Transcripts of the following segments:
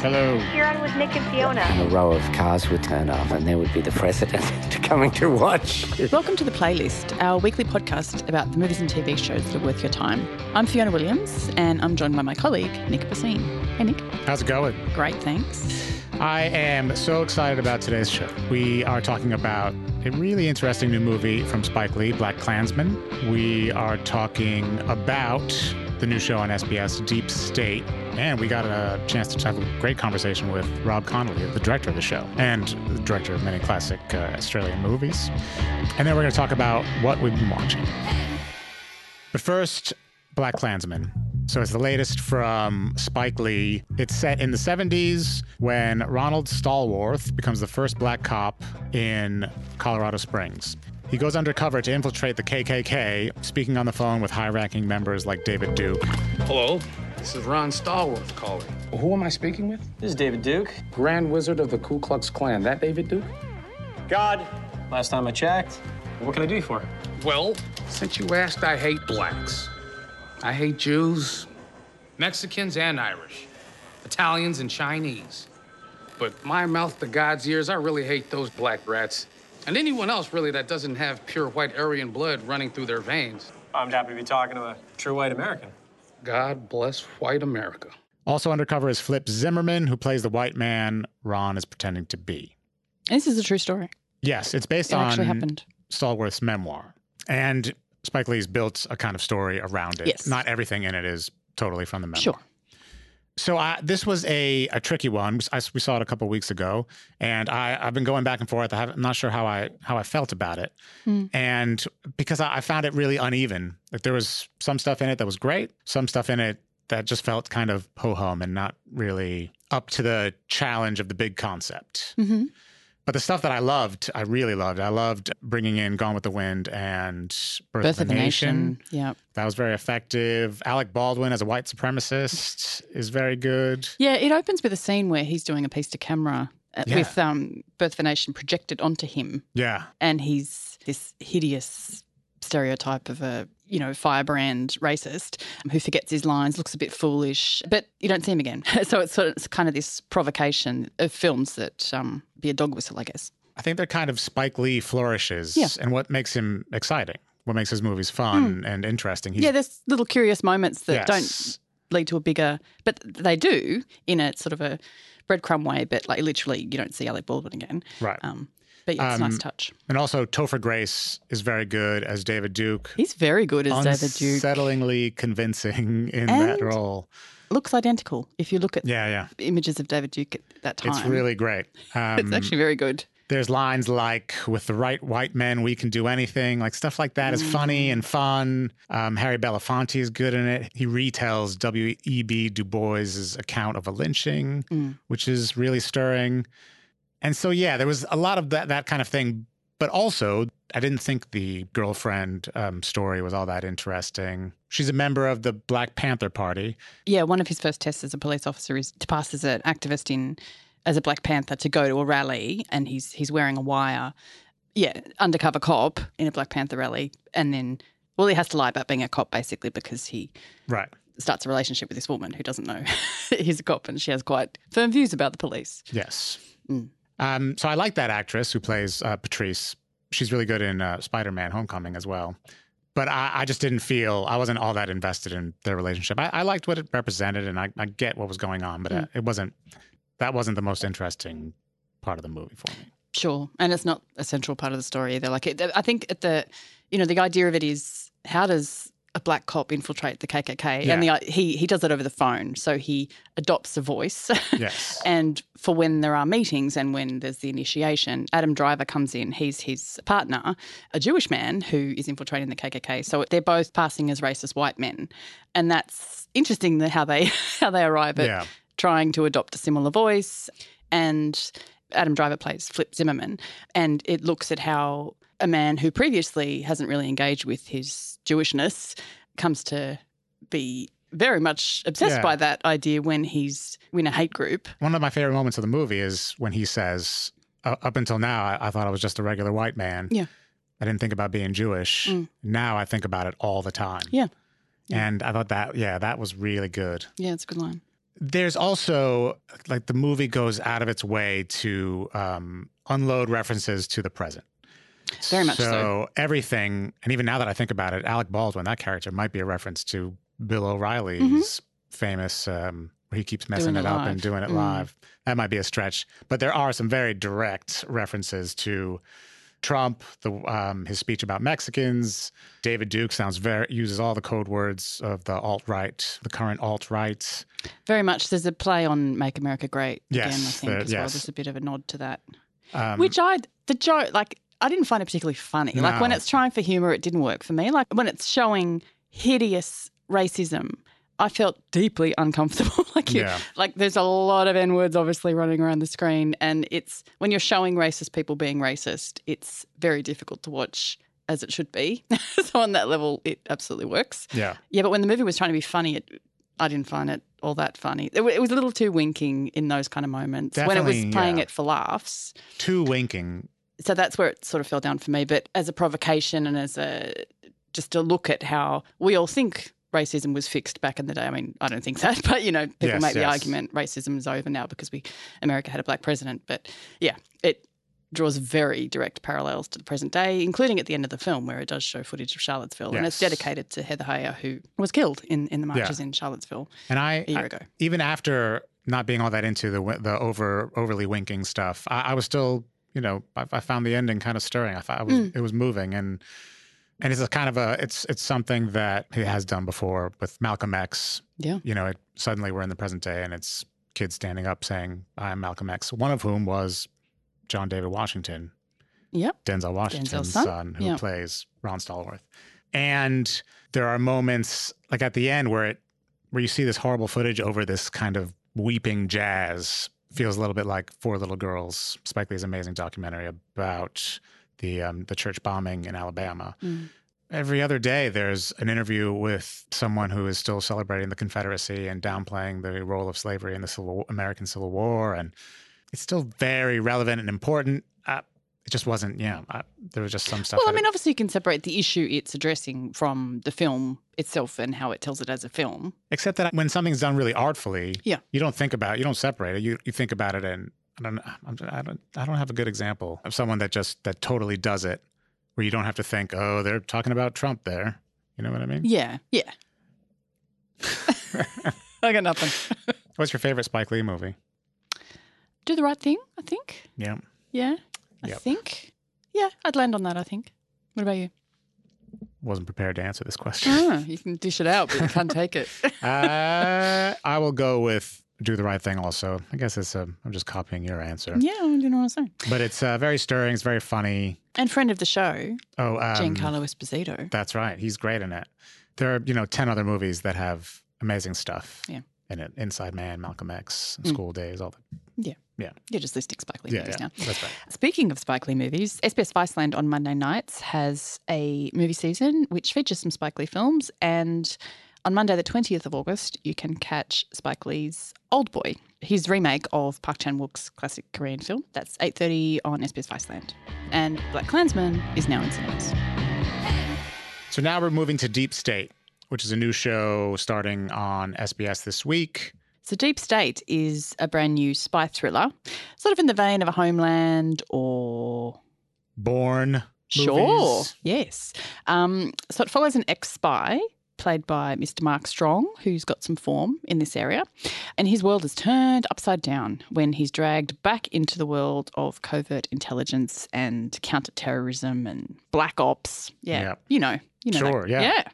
Hello. You're on with Nick and Fiona. And a row of cars would turn up, and there would be the president coming to watch. Welcome to The Playlist, our weekly podcast about the movies and TV shows that are worth your time. I'm Fiona Williams, and I'm joined by my colleague, Nick Bassine. Hey, Nick. How's it going? Great, thanks. I am so excited about today's show. We are talking about a really interesting new movie from Spike Lee, BlacKkKlansman. We are talking about the new show on SBS, Deep State. And we got a chance to have a great conversation with Rob Connolly, the director of the show, and the director of many classic uh, Australian movies. And then we're going to talk about what we've been watching. But first, BlacKkKlansman. So it's the latest from Spike Lee. It's set in the 70s when Ronald Stallworth becomes the first black cop in Colorado Springs. He goes undercover to infiltrate the KKK, speaking on the phone with high ranking members like David Duke. Hello, this is Ron Stallworth calling. Who am I speaking with? This is David Duke. Grand Wizard of the Ku Klux Klan. That David Duke? God. Last time I checked. What can I do you for? Well, since you asked, I hate blacks. I hate Jews, Mexicans, and Irish, Italians, and Chinese. But my mouth to God's ears, I really hate those black rats. And anyone else, really, that doesn't have pure white Aryan blood running through their veins. I'm happy to be talking to a true white American. God bless white America. Also undercover is Flip Zimmerman, who plays the white man Ron is pretending to be. This is a true story. Yes, it's based It on actually happened. Stallworth's memoir. And Spike Lee's built a kind of story around it. Yes. Not everything in it is totally from the memoir. Sure. So I, this was a, a tricky one. I, we saw it a couple weeks ago, and I, I've been going back and forth. I have, I'm not sure how I how I felt about it, and because I, I found it really uneven. Like there was some stuff in it that was great, some stuff in it that just felt kind of ho hum and not really up to the challenge of the big concept. hmm But the stuff that I loved, I really loved. I loved bringing in Gone with the Wind and Birth, Birth of a Nation. Yeah. That was very effective. Alec Baldwin as a white supremacist is very good. Yeah, it opens with a scene where he's doing a piece to camera uh, Yeah. with um, Birth of a Nation projected onto him. Yeah. and he's this hideous stereotype of a you know firebrand racist who forgets his lines looks a bit foolish but you don't see him again so it's sort of it's kind of this provocation of films that um, be a dog whistle i guess I think they're kind of Spike Lee flourishes Yeah. and what makes him exciting, what makes his movies fun and interesting. He's, yeah there's little curious moments that Yes. don't lead to a bigger but they do in a sort of a breadcrumb way but like literally you don't see alec baldwin again Right. um, but yeah, it's a nice Um, touch. And also Topher Grace is very good as David Duke. he's very good as david duke. Unsettlingly convincing in that role. looks identical if you look at Yeah, yeah. images of david duke at that time. It's really great. Um, it's actually very good. there's lines like with the right white men we can do anything like stuff like that is funny and fun. Um, harry belafonte is good in it. He retells w.e.b du bois's account of a lynching which is really stirring and so yeah there was a lot of that, that kind of thing but also i didn't think the girlfriend um, story was all that interesting she's a member of the black panther party Yeah, one of his first tests as a police officer is to pass as an activist in as a Black Panther to go to a rally, and he's he's wearing a wire. Yeah, undercover cop in a Black Panther rally, and then well, he has to lie about being a cop basically because he right starts a relationship with this woman who doesn't know he's a cop, and she has quite firm views about the police. Yes. Mm. Um, so I like that actress who plays uh, Patrice. She's really good in uh, Spider Man Homecoming as well. But I, I just didn't feel, I wasn't all that invested in their relationship. I, I liked what it represented and I, I get what was going on, but uh, it wasn't, that wasn't the most interesting part of the movie for me. Sure, and it's not a central part of the story either. Like, it, I think at the, you know, the idea of it is how does a black cop infiltrate the KKK? And the uh, he he does it over the phone, so he adopts a voice. Yes. and for when there are meetings and when there's the initiation, Adam Driver comes in. He's his partner, a Jewish man who is infiltrating the KKK. So they're both passing as racist white men, and that's interesting how they how they arrive at Yeah. trying to adopt a similar voice. And Adam Driver plays Flip Zimmerman, and it looks at how a man who previously hasn't really engaged with his Jewishness comes to be very much obsessed Yeah. by that idea when he's in a hate group. One of my favorite moments of the movie is when he says, uh, up until now, I, I thought I was just a regular white man. Yeah. I didn't think about being Jewish. Mm. Now I think about it all the time. Yeah. And I thought that, yeah, that was really good. Yeah, it's a good line. There's also like the movie goes out of its way to um, unload references to the present. Very much so. So everything, and even now that I think about it, Alec Baldwin, that character might be a reference to Bill O'Reilly's famous, um, where he keeps messing Mm-hmm. Doing it it up and doing it Mm. live. That might be a stretch, but there are some very direct references to Trump, the um, his speech about Mexicans. David Duke sounds very uses all the code words of the alt right, the current alt right. Very much. There's a play on "Make America Great" again. I think there- as well. yes. There's a bit of a nod to that, Um, which I the joke like I didn't find it particularly funny. Like when it's trying for humor, it didn't work for me. Like when it's showing hideous racism. I felt deeply uncomfortable. like you, Yeah. like there's a lot of n words obviously running around the screen, and it's when you're showing racist people being racist, it's very difficult to watch as it should be. so on that level, it absolutely works. yeah, Yeah, but when the movie was trying to be funny, it, I didn't find it all that funny. It, it was a little too winking in those kind of moments when it was playing yeah. it for laughs. too winking. So that's where it sort of fell down for me. But as a provocation and as a just a look at how we all think racism was fixed back in the day. I mean, I don't think that, but you know, people Yes, make the argument racism is over now because we America had a black president. But yeah, it draws very direct parallels to the present day, including at the end of the film where it does show footage of Charlottesville, and it's dedicated to Heather Heyer, who was killed in in the marches in Charlottesville And I, a year I- ago. even after not being all that into the the over overly winking stuff, I, I was still, you know, I, I found the ending kind of stirring. I thought it was, mm. it was moving, and and it's a kind of a it's it's something that he has done before with Malcolm X. Yeah. You know, it, suddenly we're in the present day, and it's kids standing up saying, "I'm Malcolm X." One of whom was John David Washington, Yep. Denzel Washington's son? son, who Yeah. plays Ron Stallworth. And there are moments like at the end where it where you see this horrible footage over this kind of weeping jazz. Feels a little bit like Four Little Girls, Spike Lee's amazing documentary about the um, the church bombing in Alabama. Mm. Every other day, there's an interview with someone who is still celebrating the Confederacy and downplaying the role of slavery in the Civil American Civil War, and it's still very relevant and important. It just wasn't, yeah. Uh, there was just some stuff. Well, I mean, obviously, you can separate the issue it's addressing from the film itself and how it tells it as a film. except that when something's done really artfully, Yeah. you don't think about, it, you don't separate it. You you think about it, and I don't, I'm, I don't, I don't have a good example of someone that just that totally does it, where you don't have to think, oh, they're talking about Trump there. You know what I mean? Yeah, yeah. I got nothing. What's your favorite Spike Lee movie? Do the right thing, I think. Yeah. Yeah, I Yep. think. Yeah, I'd land on that, I think. What about you? Wasn't prepared to answer this question. Ah, you can dish it out, but you can't take it. uh, I will go with do the right thing. Also, I guess it's um, I'm just copying your answer, yeah, I didn't I was saying. but it's uh, very stirring. It's very funny. And friend of the show, Oh, um, Giancarlo Esposito. That's right. He's great in it. There are, you know, 10 other movies that have amazing stuff Yeah. in it. Inside Man, Malcolm X, Mm. School Daze, all that. Yeah. Yeah. You're just listing Spike Lee Yeah, movies yeah. now. That's right. Speaking of Spike Lee movies, SBS Viceland on Monday nights has a movie season which features some Spike Lee films. And on Monday, the 20th of August, you can catch Spike Lee's Oldboy, his remake of Park Chan Wook's classic Korean film. That's 8.30 on SBS Viceland. And BlacKkKlansman is now in cinemas. So now we're moving to Deep State, which is a new show starting on SBS this week. So Deep State is a brand new spy thriller, sort of in the vein of a Homeland or Bourne. Sure. movies. Yes. Um, so it follows an ex spy played by Mr. Mark Strong, who's got some form in this area. And his world is turned upside down when he's dragged back into the world of covert intelligence and counterterrorism and black ops. Yeah. Yeah. You know. You know. Sure, that- yeah. Yeah.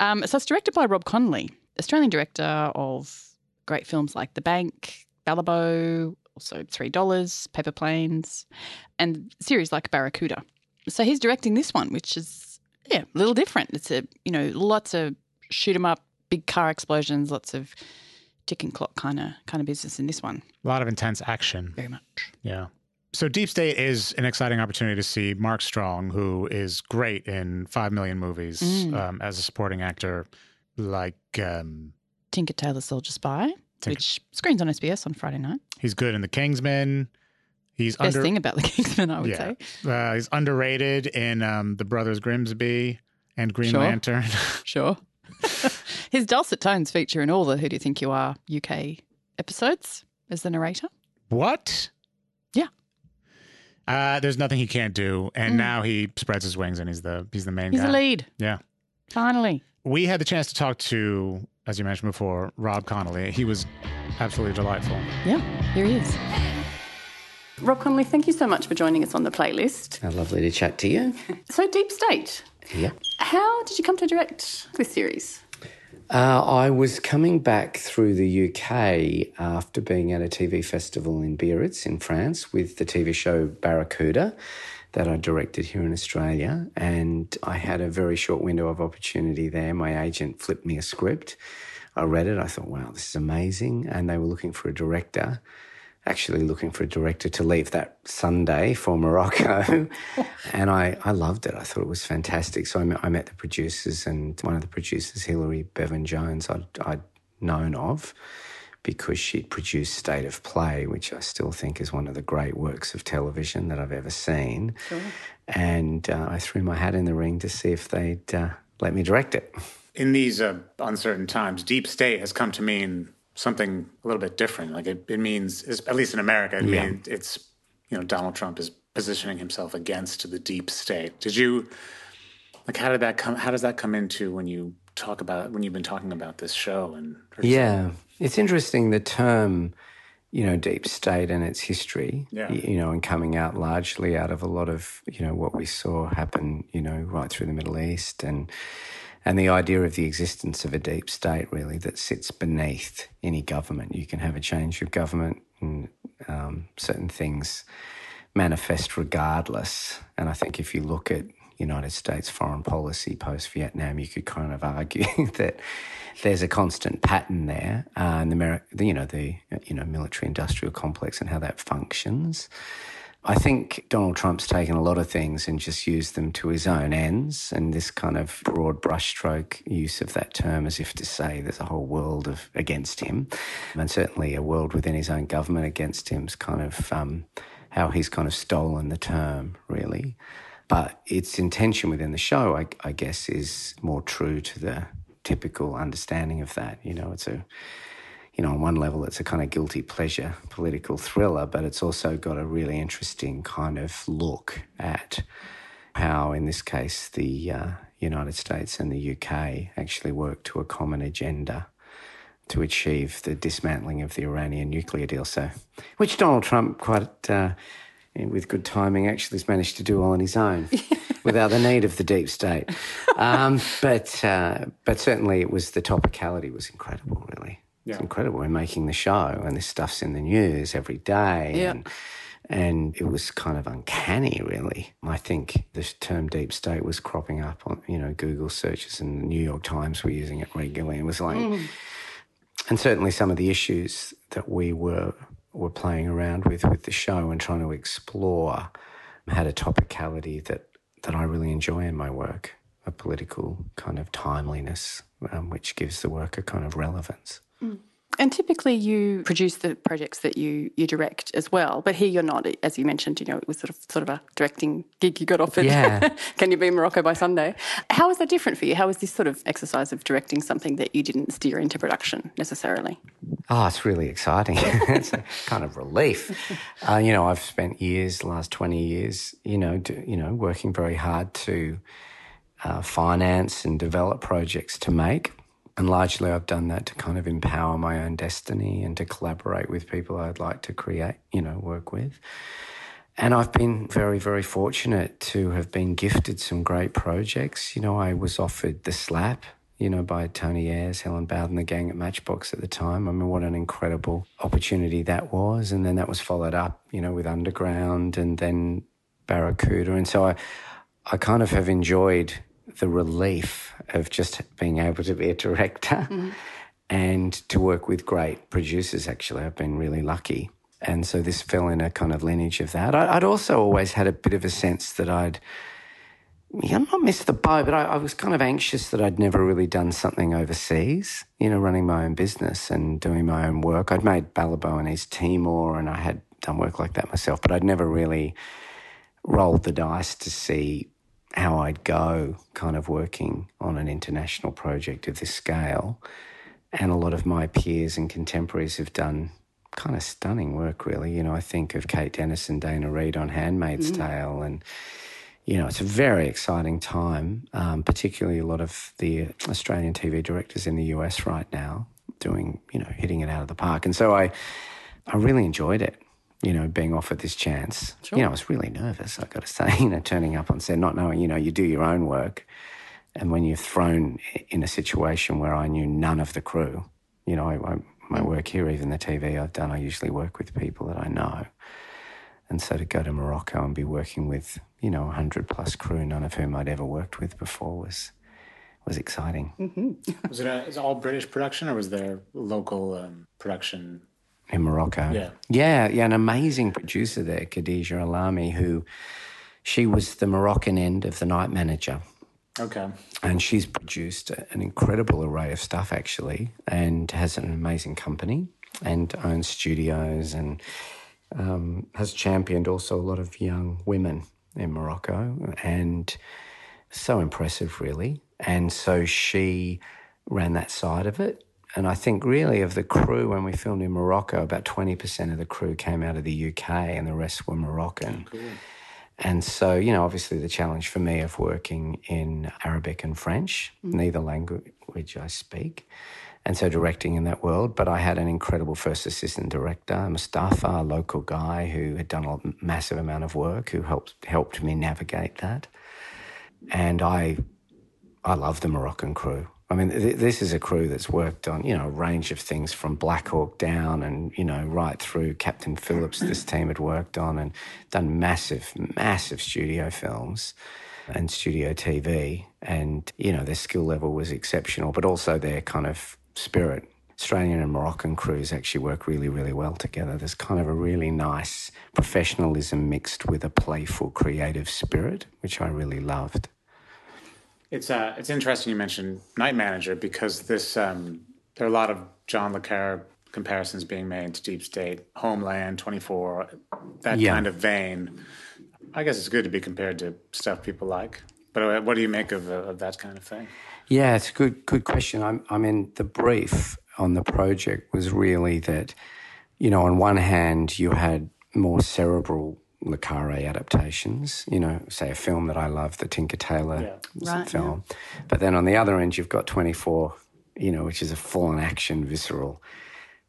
Um, so it's directed by Rob Connolly, Australian director of great films like The Bank, Balibo, also Three Dollars, Paper Planes, and series like Barracuda. So he's directing this one, which is yeah, a little different. It's a you know lots of shoot 'em up, big car explosions, lots of ticking clock kind of kind of business in this one. A lot of intense action. Very much. Yeah. So Deep State is an exciting opportunity to see Mark Strong, who is great in five million movies Mm. um, as a supporting actor, like um, Tinker Tailor Soldier Spy, Tinker- which screens on SBS on Friday night. he's good in The Kingsman. He's Best under, thing about the Kingsman, I would Yeah. say. Uh, he's underrated in um, The Brothers Grimsby and Green Sure. Lantern. Sure. His dulcet tones feature in all the Who Do You Think You Are UK episodes as the narrator. What? Yeah. Uh, there's nothing he can't do, and now he spreads his wings, and he's the he's the main Mm. He's guy. the lead. Yeah. Finally. We had the chance to talk to, as you mentioned before, Rob Connolly. He was absolutely delightful. Yeah, here he is. Rob Connolly, thank you so much for joining us on the playlist. How lovely to chat to you. So, Deep State, Yeah. how did you come to direct this series? Uh, I was coming back through the UK after being at a TV festival in Biarritz in France with the TV show Barracuda that I directed here in Australia. And I had a very short window of opportunity there. My agent flipped me a script. I read it. I thought, wow, this is amazing. And they were looking for a director actually looking for a director to leave that Sunday for Morocco. and I, I loved it. I thought it was fantastic. So I met, I met the producers, and one of the producers, Hilary Bevan Jones, I'd, I'd known of because she'd produced State of Play, which I still think is one of the great works of television that I've ever seen. And uh, I threw my hat in the ring to see if they'd uh, let me direct it. In these uh, uncertain times, deep state has come to mean something a little bit different. Like it, it means, at least in America, it Yeah. means it's you know Donald Trump is positioning himself against the deep state. Did you like how did that come? How does that come into when you talk about when you've been talking about this show and Yeah, it's interesting the term, you know, deep state and its history. Yeah. You know, and coming out largely out of a lot of you know what we saw happen, you know, right through the Middle East and and the idea of the existence of a deep state really that sits beneath any government. You can have a change of government and um, certain things manifest regardless. And I think if you look at United States foreign policy post Vietnam, you could kind of argue that there's a constant pattern there, uh, and the, Ameri- the you know the you know military industrial complex and how that functions. I think Donald Trump's taken a lot of things and just used them to his own ends, and this kind of broad brushstroke use of that term as if to say there's a whole world of against him, and certainly a world within his own government against him is kind of um, how he's kind of stolen the term, really. But its intention within the show, I, I guess, is more true to the typical understanding of that. You know, it's a you know, on one level, it's a kind of guilty pleasure political thriller, but it's also got a really interesting kind of look at how, in this case, the uh, United States and the UK actually work to a common agenda to achieve the dismantling of the Iranian nuclear deal. So, which Donald Trump, quite uh, with good timing, actually has managed to do all on his own. Without the need of the deep state, um, but uh, but certainly it was the topicality was incredible. Really, it's incredible. We're making the show, and this stuff's in the news every day. Yeah. And, and it was kind of uncanny, really. I think the term deep state was cropping up on, you know, Google searches and the New York Times were using it regularly. It was like, and certainly some of the issues that we were were playing around with with the show and trying to explore had a topicality that that I really enjoy in my work, a political kind of timeliness, um, which gives the work a kind of relevance. And typically, you produce the projects that you you direct as well. But here, you're not, as you mentioned. You know, it was sort of sort of a directing gig you got offered. Yeah. Can you be in Morocco by Sunday? How is that different for you? How is this sort of exercise of directing something that you didn't steer into production necessarily? Oh, it's really exciting. it's a kind of relief. Uh, you know, I've spent years, the last 20 years, you know, do, you know, working very hard to uh, finance and develop projects to make. And largely I've done that to kind of empower my own destiny and to collaborate with people I'd like to create, you know, work with. And I've been very, very fortunate to have been gifted some great projects. You know, I was offered The Slap, you know, by Tony Ayres, Helen Bowden, the gang at Matchbox at the time. I mean, what an incredible opportunity that was. And then that was followed up, you know, with Underground and then Barracuda. And so I, I kind of have enjoyed the relief of just being able to be a director mm-hmm. and to work with great producers. Actually, I've been really lucky. And so this fell in a kind of lineage of that. I'd also always had a bit of a sense that I'd, yeah, not missed the boat, but I, I was kind of anxious that I'd never really done something overseas, you know, running my own business and doing my own work. I'd made Balibo and East Timor and I had done work like that myself, but I'd never really rolled the dice to see how I'd go kind of working on an international project of this scale. and a lot of my peers and contemporaries have done kind of stunning work, really. You know, I think of Kate Dennis and Daina Reid on Handmaid's Tale, and you know, it's a very exciting time, um, particularly a lot of the Australian TV directors in the US right now doing, you know, hitting it out of the park. And so I, I really enjoyed it, you know, being offered this chance. You know, I was really nervous, I've got to say, you know, turning up on set, not knowing, you know, you do your own work. And when you're thrown in a situation where I knew none of the crew, you know, I, I, my work here, even the TV I've done, I usually work with people that I know. And so to go to Morocco and be working with, you know, 100 plus crew, none of whom I'd ever worked with before, was was exciting Was it, a, is it all British production or was there local um, production? In Morocco. Yeah. Yeah, yeah, an amazing producer there, Khadija Alami, who she was the Moroccan end of the night manager. Okay. And she's produced an incredible array of stuff, actually, and has an amazing company and owns studios and um, has championed also a lot of young women in Morocco. And so impressive, really. And so she ran that side of it. And I think, really, of the crew, when we filmed in Morocco, about 20% of the crew came out of the UK and the rest were Moroccan. Oh, and so, you know, obviously the challenge for me of working in Arabic and French, mm. neither language I speak, and so directing in that world. But I had an incredible first assistant director, Mustafa, a local guy who had done a massive amount of work, who helped helped me navigate that. And I, I love the Moroccan crew. I mean, th- this is a crew that's worked on, you know, a range of things from Black Hawk down and, you know, right through Captain Phillips, this team had worked on and done massive, massive studio films and studio TV. And, you know, their skill level was exceptional, but also their kind of spirit. Australian and Moroccan crews actually work really, really well together. There's kind of a really nice professionalism mixed with a playful, creative spirit, which I really loved. It's uh, it's interesting you mentioned Night Manager because this um, there are a lot of John le Carre comparisons being made to Deep State, Homeland, Twenty Four, that Yeah. kind of vein. I guess it's good to be compared to stuff people like. But uh, what do you make of, uh, of that kind of thing? Yeah, it's a good good question. I'm, I mean, the brief on the project was really that, you know, on one hand, you had more cerebral Le Carre adaptations, you know, say a film that I love, the Tinker Tailor Right, film. But then on the other end, you've got 24, you know, which is a full on action, visceral,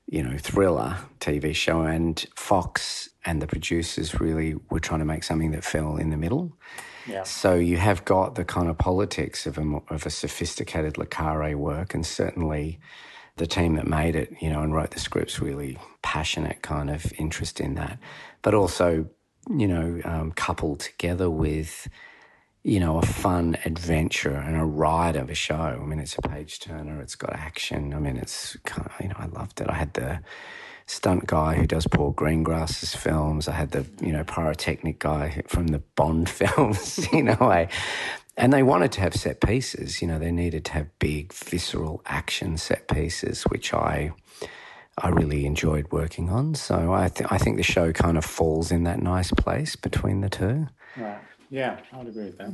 you know, thriller TV show. And Fox and the producers really were trying to make something that fell in the middle. Yeah. So you have got the kind of politics of a, of a sophisticated Le Carre work, and certainly the team that made it, you know, and wrote the scripts really passionate kind of interest in that, but also, you know, um, coupled together with, you know, a fun adventure and a ride of a show. I mean, it's a page turner. It's got action. I mean, it's kind of, you know, I loved it. I had the stunt guy who does Paul Greengrass's films. I had the, you know, pyrotechnic guy from the Bond films, you know, I, and they wanted to have set pieces, you know, they needed to have big, visceral action set pieces, which I, I really enjoyed working on. So I, th- I think the show kind of falls in that nice place between the two. Right. Yeah, I would agree with that.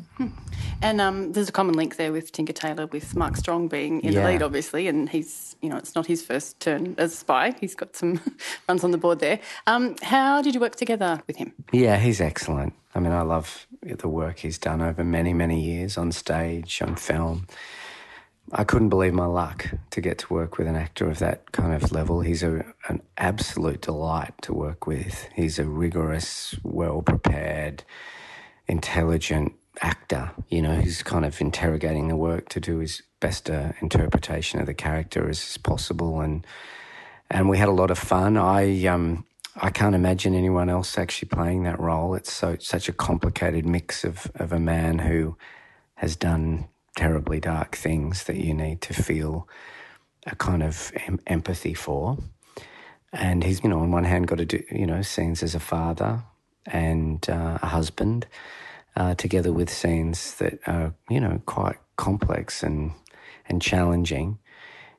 And um, there's a common link there with Tinker Tailor, with Mark Strong being in Yeah. the lead, obviously, and he's, you know, it's not his first turn as a spy. He's got some runs on the board there. Um, how did you work together with him? Yeah, he's excellent. I mean, I love the work he's done over many, many years on stage, on film. I couldn't believe my luck to get to work with an actor of that kind of level. He's a, an absolute delight to work with. He's a rigorous, well prepared, intelligent actor, you know, who's kind of interrogating the work to do his best uh, interpretation of the character as possible. And and we had a lot of fun. I um I can't imagine anyone else actually playing that role. It's so such a complicated mix of of a man who has done terribly dark things that you need to feel a kind of em- empathy for. And he's, you know, on one hand got to do, you know, scenes as a father and uh, a husband, uh, together with scenes that are, you know, quite complex and and challenging.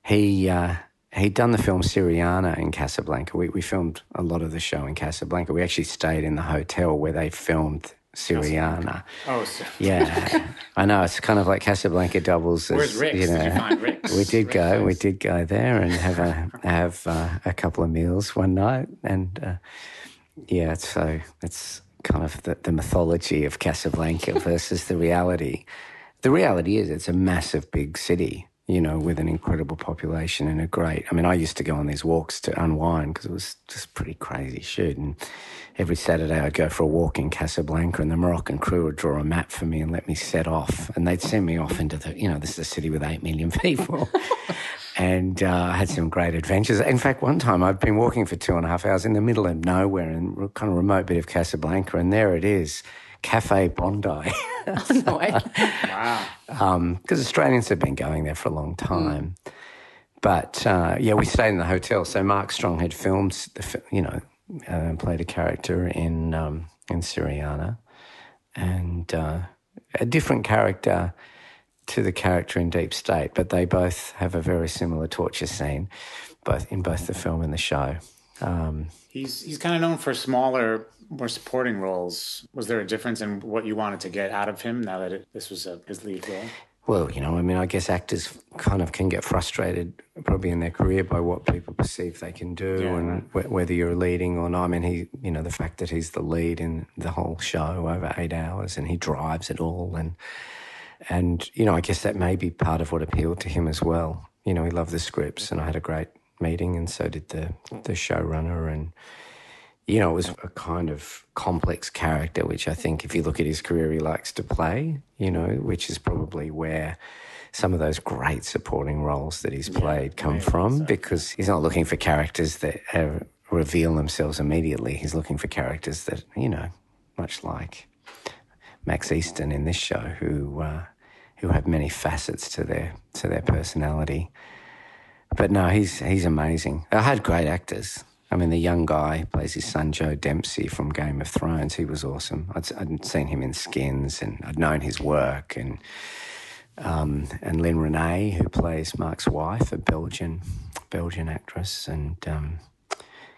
He uh, he'd done the film Syriana in Casablanca. We we filmed a lot of the show in Casablanca. We actually stayed in the hotel where they filmed Syriana. Oh, so Yeah, I know. It's kind of like Casablanca doubles. As, Where's Rick's? You know, Did you find Rick's? We did Rick's go. We did go there and have a have uh, a couple of meals one night, and uh, yeah, so it's kind of the, the mythology of Casablanca versus the reality. The reality is, it's a massive, big city. You know, with an incredible population and a great. I mean, I used to go on these walks to unwind because it was just pretty crazy shit. And every Saturday I'd go for a walk in Casablanca, and the Moroccan crew would draw a map for me and let me set off. And they'd send me off into the, you know, this is a city with eight million people. and uh, I had some great adventures. In fact, one time I'd been walking for two and a half hours in the middle of nowhere in kind of remote bit of Casablanca, and there it is, Cafe Bondi. no way. wow. because Australians have been going there for a long time. But uh, yeah, we stayed in the hotel. So Mark Strong had filmed, the, you know, uh, played a character in um, in Syriana, and uh, a different character to the character in Deep State. But they both have a very similar torture scene, both in both the film and the show. Um, He's he's kind of known for smaller, more supporting roles. Was there a difference in what you wanted to get out of him now that it, this was a, his lead role? Well, you know, I mean, I guess actors kind of can get frustrated probably in their career by what people perceive they can do Yeah, and right. wh- whether you're leading or not. I mean, he, you know, the fact that he's the lead in the whole show over eight hours and he drives it all. And, and, you know, I guess that may be part of what appealed to him as well. You know, he loved the scripts and I had a great meeting and so did the, the showrunner and, you know, it was a kind of complex character, which I think if you look at his career, he likes to play, you know, which is probably where some of those great supporting roles that he's played come from because he's not looking for characters that uh, reveal themselves immediately. He's looking for characters that, you know, much like Max Easton in this show, who, uh, who have many facets to their, to their personality. But no, he's he's amazing. I had great actors. I mean, the young guy plays his son Joe Dempsie from Game of Thrones. He was awesome. I'd, I'd seen him in Skins, and I'd known his work. And um, and Lyne Renée, who plays Mark's wife, a Belgian Belgian actress, and um,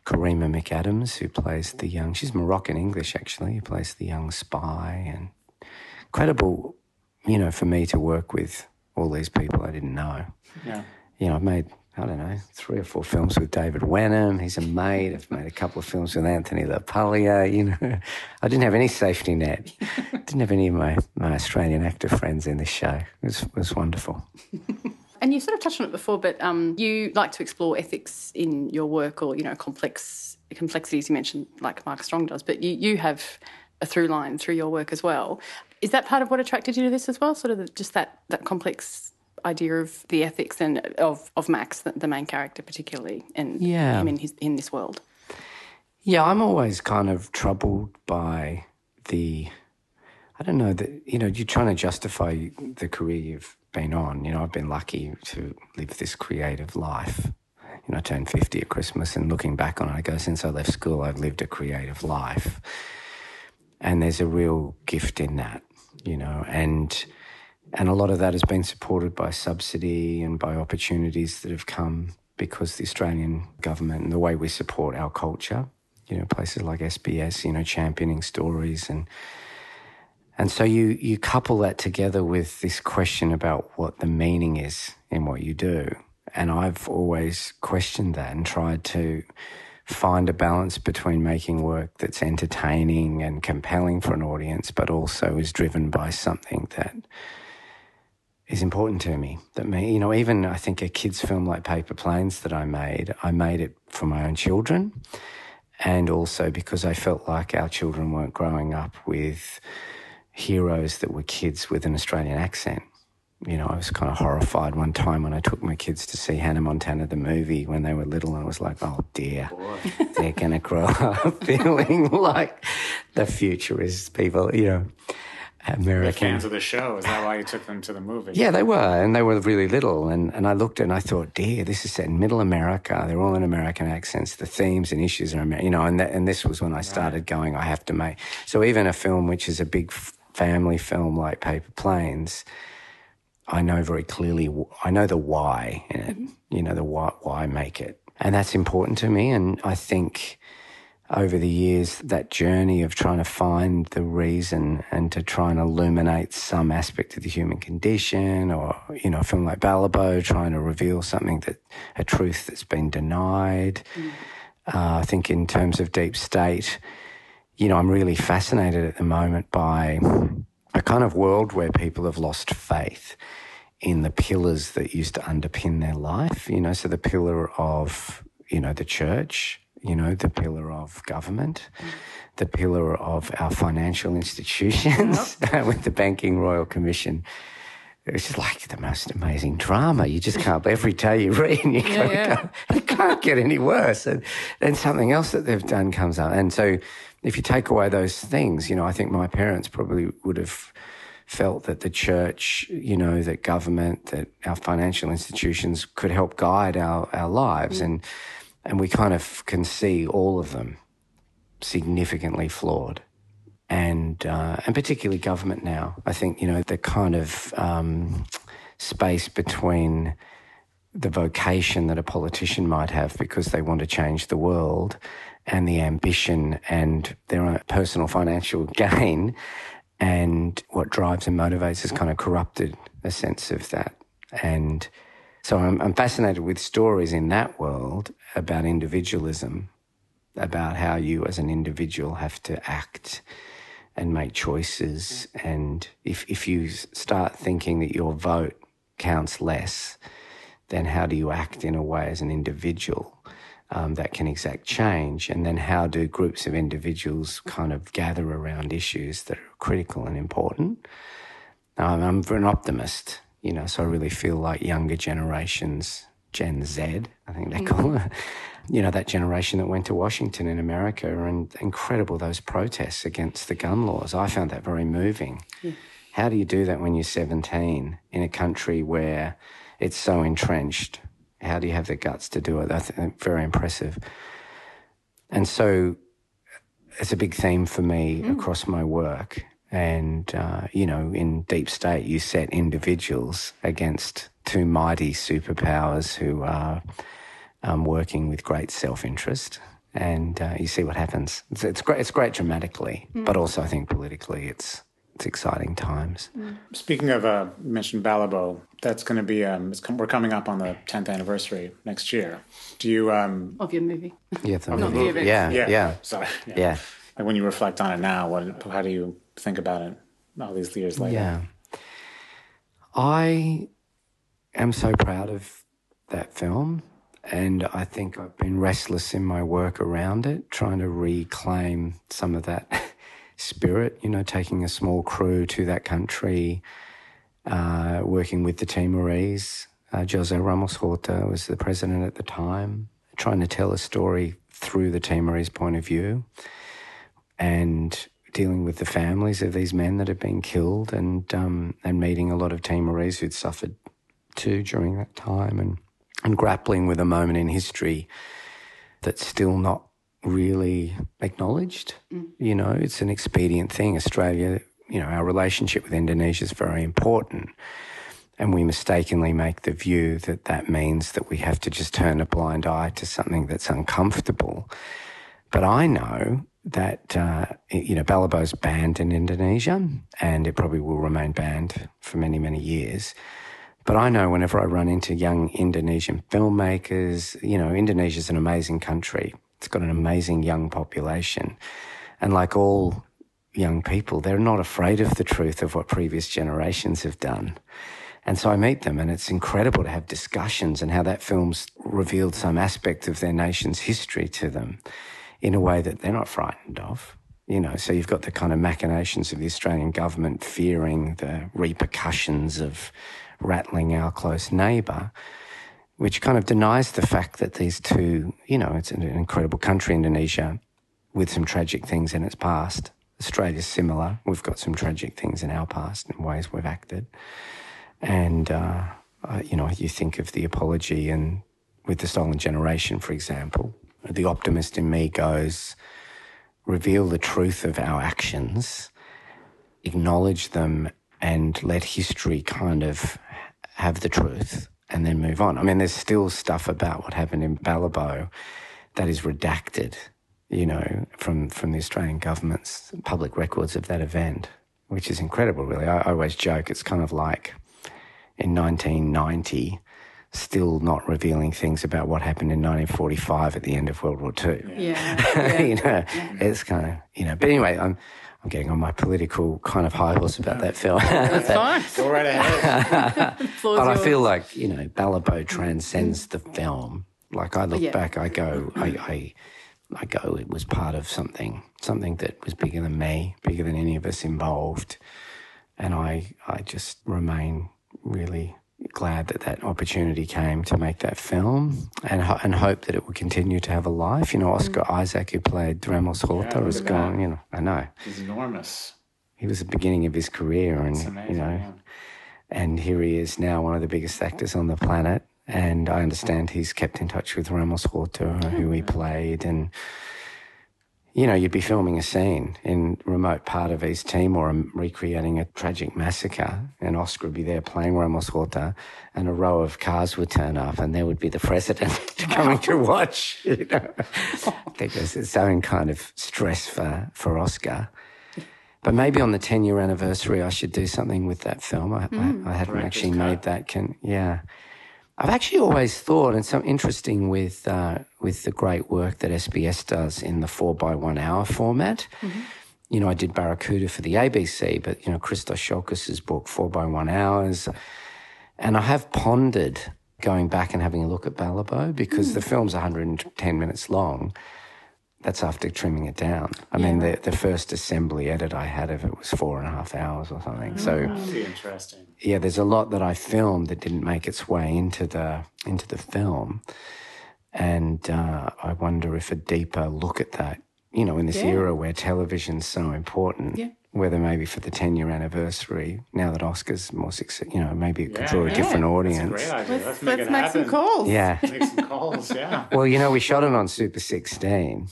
Karima McAdams, who plays the young. She's Moroccan English actually. Who plays the young spy, and incredible. You know, for me to work with all these people I didn't know Yeah. you know, I've made, I don't know, three or four films with David Wenham. He's a mate. I've made a couple of films with Anthony LaPaglia. You know, I didn't have any safety net. didn't have any of my, my Australian actor friends in this show. It was, it was wonderful. And you sort of touched on it before, but um, you like to explore ethics in your work or, you know, complex complexities you mentioned, like Mark Strong does, but you, you have a through line through your work as well. Is that part of what attracted you to this as well? Sort of the, just that, that complex idea of the ethics and of, of Max, the, the main character particularly, and Yeah. him in, his, in this world? Yeah, I'm always kind of troubled by the, I don't know, that, you know, you're trying to justify the career you've been on. You know, I've been lucky to live this creative life. You know, I turned 50 at Christmas and looking back on it, I go, since I left school, I've lived a creative life. And there's a real gift in that, you know, and, and a lot of that has been supported by subsidy and by opportunities that have come because the Australian government and the way we support our culture, you know, places like SBS, you know, championing stories and and so you you couple that together with this question about what the meaning is in what you do. And I've always questioned that and tried to find a balance between making work that's entertaining and compelling for an audience, but also is driven by something that is important to me. That me, you know, even I think a kids' film like Paper Planes that I made, I made it for my own children, and also because I felt like our children weren't growing up with heroes that were kids with an Australian accent. You know, I was kind of horrified one time when I took my kids to see Hannah Montana the movie when they were little, and I was like, oh dear, they're going to grow up feeling like the futurist people, you know, They're American. fans of the show. Is that why you took them to the movie? Yeah, they were, and they were really little. And, and I looked and I thought, dear, this is set in middle America. They're all in American accents. The themes and issues are, American, you know, and, that, and this was when I started going, I have to make. So even a film which is a big family film like Paper Planes, I know very clearly, I know the why in it, mm-hmm. you know, the why, why make it. And that's important to me. And I think over the years, that journey of trying to find the reason and to try and illuminate some aspect of the human condition, or, you know, a film like Balibo trying to reveal something that, a truth that's been denied. Mm. Uh, I think in terms of deep state, you know, I'm really fascinated at the moment by a kind of world where people have lost faith in the pillars that used to underpin their life, you know, so the pillar of, you know, the church, you know, the pillar of government, the pillar of our financial institutions yep. with the Banking Royal Commission. It's just like the most amazing drama. You just can't, every day you read, you, yeah, yeah. it can't get any worse. And then something else that they've done comes up. And so if you take away those things, you know, I think my parents probably would have felt that the church, you know, that government, that our financial institutions could help guide our, our lives. Mm. And and we kind of can see all of them significantly flawed. And, uh, and particularly government now. I think, you know, the kind of um, space between the vocation that a politician might have because they want to change the world and the ambition and their own personal financial gain and what drives and motivates has kind of corrupted a sense of that. And so I'm, I'm fascinated with stories in that world about individualism, about how you as an individual have to act and make choices. And if, if you start thinking that your vote counts less, then how do you act in a way as an individual um, that can exact change? And then how do groups of individuals kind of gather around issues that are critical and important? Um, I'm an optimist you know, so I really feel like younger generations, Gen Z, I think they mm-hmm. call it, you know, that generation that went to Washington in America and incredible those protests against the gun laws. I found that very moving. Yeah. How do you do that when you're 17 in a country where it's so entrenched? How do you have the guts to do it? I think very impressive. And so it's a big theme for me mm. across my work and, uh, you know, in deep state, you set individuals against two mighty superpowers who are um, working with great self interest. And uh, you see what happens. It's, it's, great. It's great dramatically, mm. but also I think politically, it's it's exciting times. Mm. Speaking of, uh, you mentioned Balibo. That's going to be. Um, com- we're coming up on the 10th anniversary next year. Do you? Um, of your movie? Yeah, the movie. Yeah, yeah, yeah. Sorry. Yeah. yeah. Like when you reflect on it now, what? How do you think about it all these years later. Yeah. I am so proud of that film. And I think I've been restless in my work around it, trying to reclaim some of that spirit, you know, taking a small crew to that country, uh, working with the Timorese. Uh, Jose Ramos Horta was the president at the time, trying to tell a story through the Timorese point of view. And dealing with the families of these men that have been killed and um, and meeting a lot of Timorese who'd suffered too during that time and and grappling with a moment in history that's still not really acknowledged. Mm. You know, it's an expedient thing. Australia, you know, our relationship with Indonesia is very important. And we mistakenly make the view that that means that we have to just turn a blind eye to something that's uncomfortable. But I know that uh, you know Balibo's banned in Indonesia, and it probably will remain banned for many many years. But I know whenever I run into young Indonesian filmmakers, you know, Indonesia's an amazing country. It's got an amazing young population, and like all young people, they're not afraid of the truth of what previous generations have done. And so I meet them, and it's incredible to have discussions and how that film's revealed some aspect of their nation's history to them in a way that they're not frightened of. You know, so you've got the kind of machinations of the Australian government fearing the repercussions of rattling our close neighbour, which kind of denies the fact that these two, you know, it's an incredible country, Indonesia, with some tragic things in its past. Australia's similar. We've got some tragic things in our past in ways we've acted. And, uh, uh, you know, you think of the apology and with the stolen generation, for example, the optimist in me goes, reveal the truth of our actions, acknowledge them, and let history kind of have the truth and then move on. I mean, there's still stuff about what happened in Balibo that is redacted. you know, from, from the Australian government's public records of that event, which is incredible, really. I, I always joke it's kind of like in 1990, still not revealing things about what happened in 1945 at the end of World War II. Yeah. you know, it's kind of, you know, but anyway, I'm, I'm getting on my political kind of high horse about that film. That's fine. Go right ahead. But I feel like you know, Balibo transcends the film. Like I look Yeah. back, I go, I, I, I go. It was part of something, something that was bigger than me, bigger than any of us involved, and I, I just remain really glad that that opportunity came to make that film, and ho- and hope that it will continue to have a life. You know, mm. Oscar Isaac, who played Ramos Horta, was at gone. that. You know, I know He's enormous. he was the beginning of his career, and amazing. you know yeah. and here he is now, one of the biggest actors on the planet. And I understand he's kept in touch with Ramos Horta, who he played, and you know, you'd be filming a scene in remote part of East Timor and recreating a tragic massacre, and Oscar would be there playing Ramos Horta, and a row of cars would turn up, and there would be the president coming to watch. You know, I think there's its own kind of stress for for Oscar. But maybe on the 10 year anniversary, I should do something with that film. I, I, mm. I hadn't Director's actually cut. made that. Can yeah, I've actually always thought, and so interesting with uh, with the great work that SBS does in the four by one hour format. You know, I did Barracuda for the ABC, but you know, Christos Tsiolkas's book Four by One Hours, and I have pondered going back and having a look at Balibo because the film's 110 minutes long. That's after trimming it down. I mean, the, the first assembly edit I had of it was four and a half hours or something. So interesting. yeah, there's a lot that I filmed that didn't make its way into the into the film, and uh, I wonder if a deeper look at that, you know, in this Yeah. era where television's so important, Yeah. whether maybe for the 10 year anniversary, now that Oscar's more success, you know, maybe it could Yeah, draw a yeah. different That's a audience. great idea. Let's, Let's, make, let's it make some calls. Yeah. Make some calls, yeah. Well, you know, we shot it on Super 16,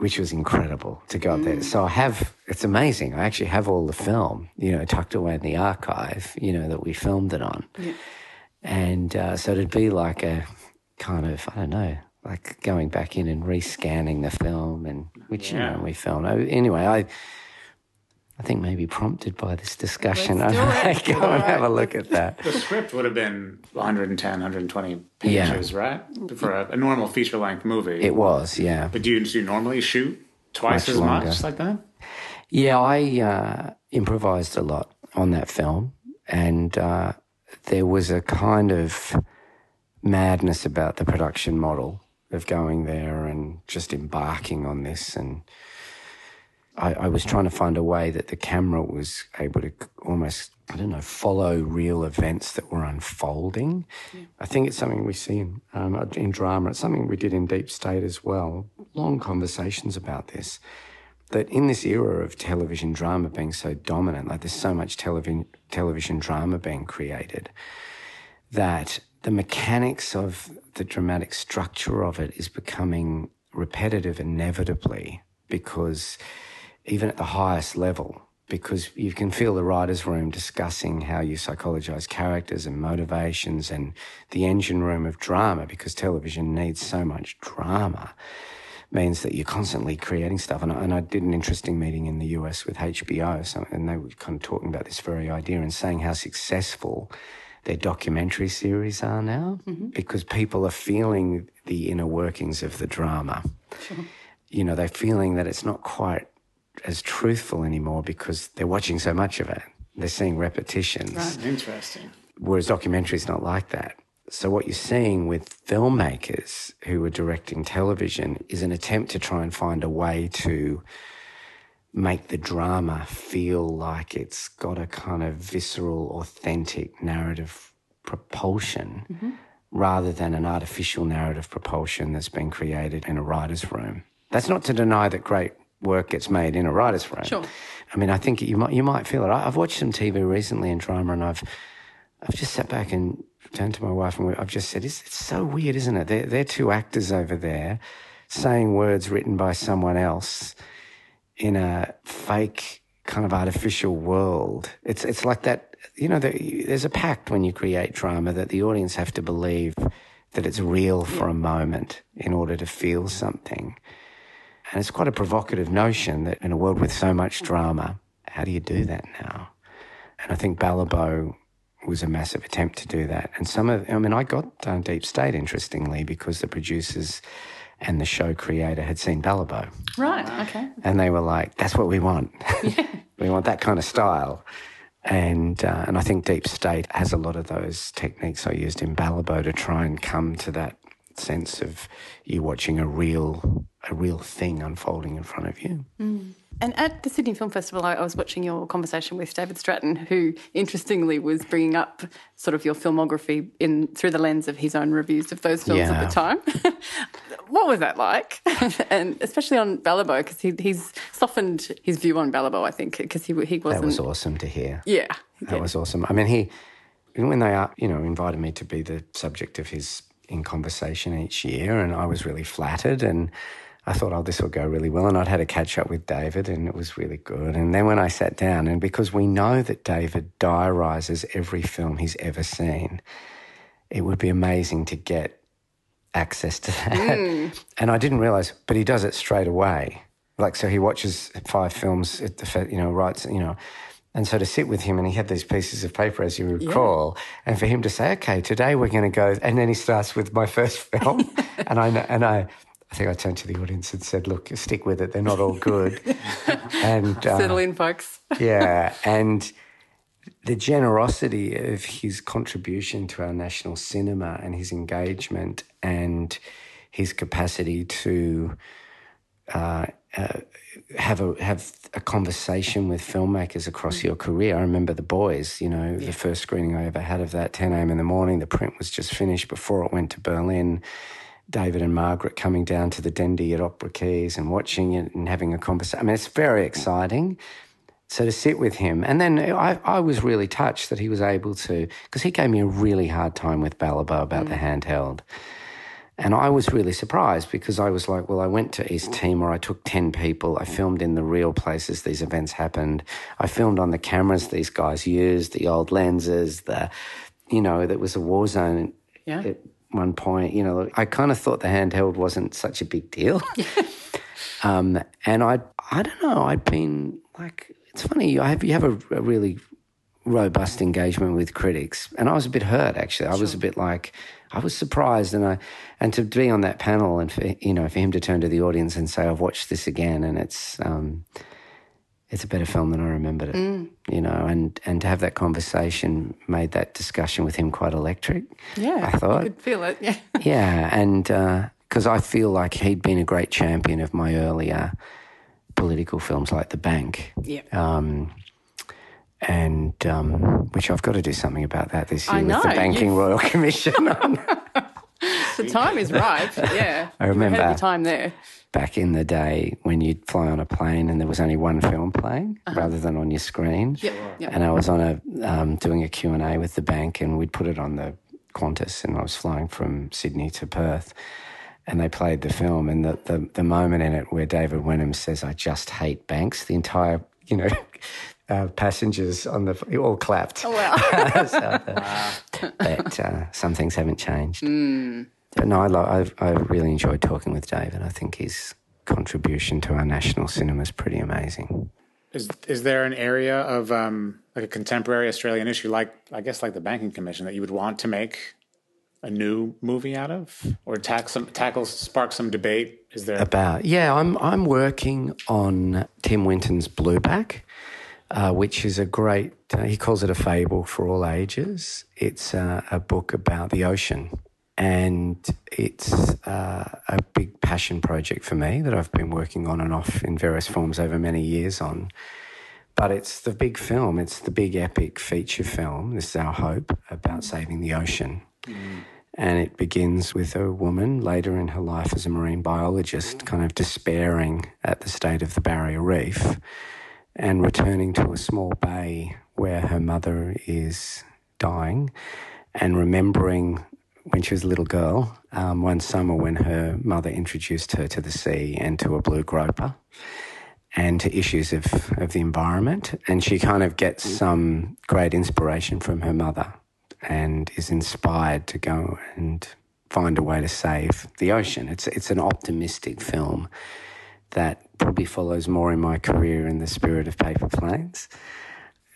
which was incredible to go up there. So I have, it's amazing. I actually have all the film, you know, tucked away in the archive, you know, that we filmed it on. Yeah. And uh, so it'd be like a kind of, I don't know, like going back in and rescanning the film, and which, Yeah. you know, we filmed. Oh, Anyway, I. I think maybe prompted by this discussion, Let's do I might go and have a look at that. The script would have been 110, 120 Yeah. pages, right? For a, a normal feature length movie. It was, yeah. but do you, do you normally shoot twice Much as longer. much like that? Yeah, I uh, improvised a lot on that film, and uh, there was a kind of madness about the production model of going there and just embarking on this. And I, I was trying to find a way that the camera was able to almost, I don't know, follow real events that were unfolding. I think it's something we see in, um, in drama. It's something we did in Deep State as well. Long conversations about this that in this era of television drama being so dominant, like there's so much television television drama being created, that the mechanics of the dramatic structure of it is becoming repetitive inevitably because even at the highest level, because you can feel the writer's room discussing how you psychologize characters and motivations and the engine room of drama because television needs so much drama means that you're constantly creating stuff. And I, and I did an interesting meeting in the US with HBO, so, and they were kind of talking about this very idea and saying how successful their documentary series are now mm-hmm. because people are feeling the inner workings of the drama. You know, they're feeling that it's not quite as truthful anymore because they're watching so much of it. They're seeing repetitions Right. Interesting. whereas documentary is not like that. So what you're seeing with filmmakers who are directing television is an attempt to try and find a way to make the drama feel like it's got a kind of visceral, authentic narrative propulsion mm-hmm. rather than an artificial narrative propulsion that's been created in a writer's room. That's not to deny that great work gets made in a writer's room. Sure. I mean, I think you might you might feel it. I- I've watched some TV recently in drama, and I've I've just sat back and turned to my wife, and we- I've just said, "It's, it's so weird, isn't it? They're, they're two actors over there saying words written by someone else in a fake kind of artificial world. It's it's like that. You know, the, there's a pact when you create drama that the audience have to believe that it's real for a moment in order to feel something. And it's quite a provocative notion that in a world with so much drama, how do you do that now? And I think Balibo was a massive attempt to do that. And some of, I mean, I got uh, Deep State interestingly because the producers and the show creator had seen Balibo. Right. Okay. And they were like, that's what we want. we want that kind of style. And, uh, and I think Deep State has a lot of those techniques I used in Balibo to try and come to that sense of you watching a real, a real thing unfolding in front of you. Mm. And at the Sydney Film Festival, I I was watching your conversation with David Stratton, who interestingly was bringing up sort of your filmography in through the lens of his own reviews of those films Yeah. at the time. what was that like? and especially on Balibo, because he, he's softened his view on Balibo, I think, because he he wasn't. That was awesome to hear. Yeah. That was awesome. I mean, he, when they, you know, invited me to be the subject of his in conversation each year, and I was really flattered, and I thought, oh, this will go really well. And I'd had a catch up with David, and it was really good. And then when I sat down, and because we know that David diarizes every film he's ever seen, it would be amazing to get access to that. Mm. And I didn't realize, but he does it straight away. Like, so he watches five films at the, you know, writes, you know, and so to sit with him and he had these pieces of paper, as you recall, and for him to say, okay, today we're going to go, and then he starts with my first film. and I, and I, I think I turned to the audience and said, look, stick with it. They're not all good. and, uh, Settle in, folks. yeah, and the generosity of his contribution to our national cinema and his engagement and his capacity to uh, uh, have a have a conversation with filmmakers across mm. your career. I remember the boys. You know, the first screening I ever had of that, 10 a.m. in the morning. The print was just finished before it went to Berlin. David and Margaret coming down to the Dendy at Opera Quays and watching it and having a conversation. I mean, it's very mm. exciting. So to sit with him, and then I, I was really touched that he was able to, because he gave me a really hard time with Balibo about the mm. handheld. And I was really surprised because I was like, well, I went to East Timor, I took 10 people, I filmed in the real places these events happened. I filmed on the cameras these guys used, the old lenses, the, you know, that was a war zone Yeah. at one point. You know, I kind of thought the handheld wasn't such a big deal. um, and I, I don't know, I'd been like, it's funny, I have, you have a, a really robust engagement with critics. And I was a bit hurt actually. I was a bit like I was surprised and I and to be on that panel and for you know, for him to turn to the audience and say, I've watched this again and it's um it's a better film than I remembered it. You know, and and to have that conversation made that discussion with him quite electric. Yeah. I thought. You could feel it. Yeah. Yeah, and because I feel like he'd been a great champion of my earlier political films like The Bank. Yeah. Um, and um, which I've got to do something about that this year I with the Banking Royal Commission. The time is ripe. Yeah. I You ahead of remember. your time there. Back in the day when you'd fly on a plane and there was only one film playing rather than on your screen. Yep. Yep. And I was on a um, doing a Q&A with the bank and we'd put it on the Qantas and I was flying from Sydney to Perth and they played the film and the, the, the moment in it where David Wenham says, I just hate banks, the entire, you know, uh, passengers on the, all clapped. Oh, wow. but uh, some things haven't changed. But no, I, lo- I've, I really enjoyed talking with David. I think his contribution to our national cinema is pretty amazing. Is is there an area of um, like a contemporary Australian issue, like I guess like the banking commission, that you would want to make a new movie out of, or tackle some tackle spark some debate? Is there? About yeah, I'm I'm working on Tim Winton's Blueback, uh, which is a great. Uh, he calls it a fable for all ages. It's uh, a book about the ocean, and it's uh, a big passion project for me that I've been working on and off in various forms over many years on. But it's the big film. It's the big epic feature film. This is our hope about saving the ocean. And it begins with a woman later in her life as a marine biologist, kind of despairing at the state of the barrier reef and returning to a small bay where her mother is dying and remembering when she was a little girl, um, one summer when her mother introduced her to the sea and to a blue groper and to issues of, of the environment. And she kind of gets some great inspiration from her mother and is inspired to go and find a way to save the ocean. It's, it's an optimistic film that probably follows more in my career in the spirit of paper planes.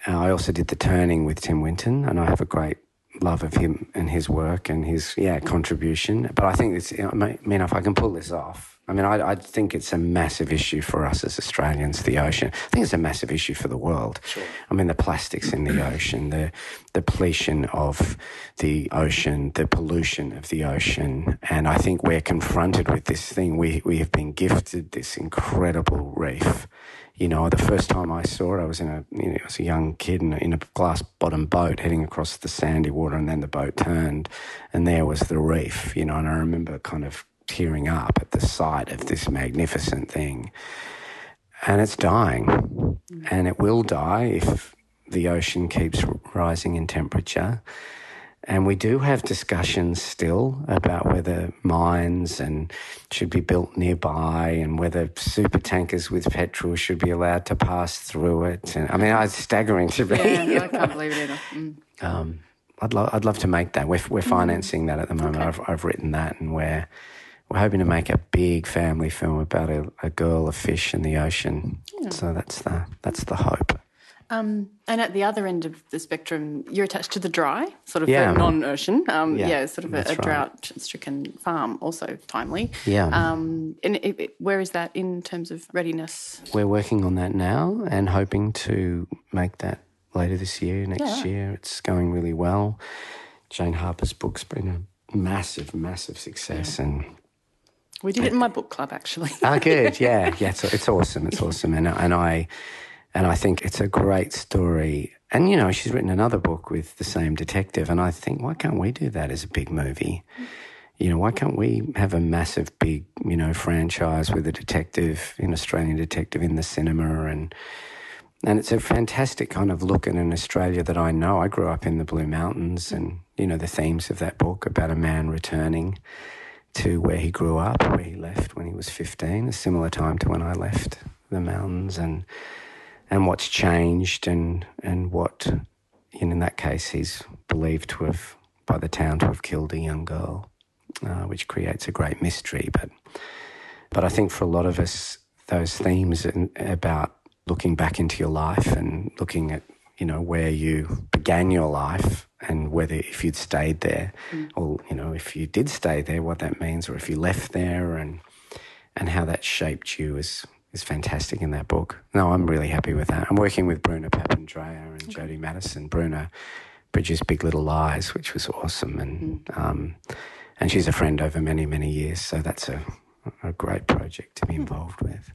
Uh, I also did the turning with Tim Winton, and I have a great love of him and his work and his yeah contribution. But I think it's I mean if I can pull this off, I mean, I, I, think it's a massive issue for us as Australians, the ocean. I think it's a massive issue for the world. Sure. I mean, the plastics in the ocean, the depletion of the ocean, the pollution of the ocean. And I think we're confronted with this thing. We, we have been gifted this incredible reef. You know, the first time I saw it, I was in a, you know, I was a young kid in a, in a glass bottom boat heading across the sandy water, and then the boat turned, and there was the reef, you know, and I remember kind of tearing up at the sight of this magnificent thing. And it's dying. And it will die if the ocean keeps rising in temperature. And we do have discussions still about whether mines and should be built nearby and whether super tankers with petrol should be allowed to pass through it. And I mean, it's staggering to me. Yeah, I can't believe it either. Mm. Um, I'd, lo- I'd love to make that. We're, we're financing that at the moment. Okay. I've, I've written that and we're we're hoping to make a big family film about a, a girl, a fish in the ocean. Yeah. So that's the that's the hope. Um, and at the other end of the spectrum, you're attached to the dry, sort of yeah. non-ocean. Um, yeah, yeah, sort of a, a drought-stricken farm, also timely. Yeah. Um, and it, it, where is that in terms of readiness? We're working on that now and hoping to make that later this year, next yeah. year. It's going really well. Jane Harper's book's been a massive, massive success, and we did it in my book club, actually. ah, good. Yeah, yeah. It's, it's awesome. It's awesome, and and I and I think it's a great story. And you know, she's written another book with the same detective, and I think why can't we do that as a big movie? You know, why can't we have a massive, big, you know, franchise with a detective, an Australian detective in the cinema, and and it's a fantastic kind of look at an Australia that I know. I grew up in the Blue Mountains, and you know the themes of that book about a man returning to where he grew up, where he left when he was 15, a similar time to when I left the mountains, and and what's changed, and and what, and in that case, he's believed to have by the town to have killed a young girl, uh, which creates a great mystery. But but I think for a lot of us, those themes about looking back into your life and looking at you know where you began your life and whether if you'd stayed there mm. or you know if you did stay there what that means or if you left there and and how that shaped you is is fantastic in that book. No, I'm really happy with that. I'm working with Bruna Papandreou and okay. Jodi Matterson. Bruna produced Big Little Lies, which was awesome, and mm. um, and she's a friend over many many years. So that's a a great project to be mm. involved with.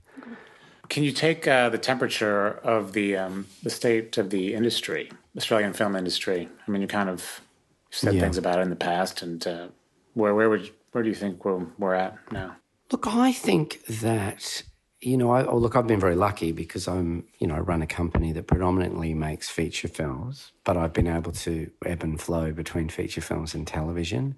Can you take uh, the temperature of the um, the state of the industry, Australian film industry? I mean, you kind of said yeah. things about it in the past, and uh, where where would where do you think we're we're at now? Look, I think that you know, I, oh, look, I've been very lucky because I'm, you know, I run a company that predominantly makes feature films, but I've been able to ebb and flow between feature films and television.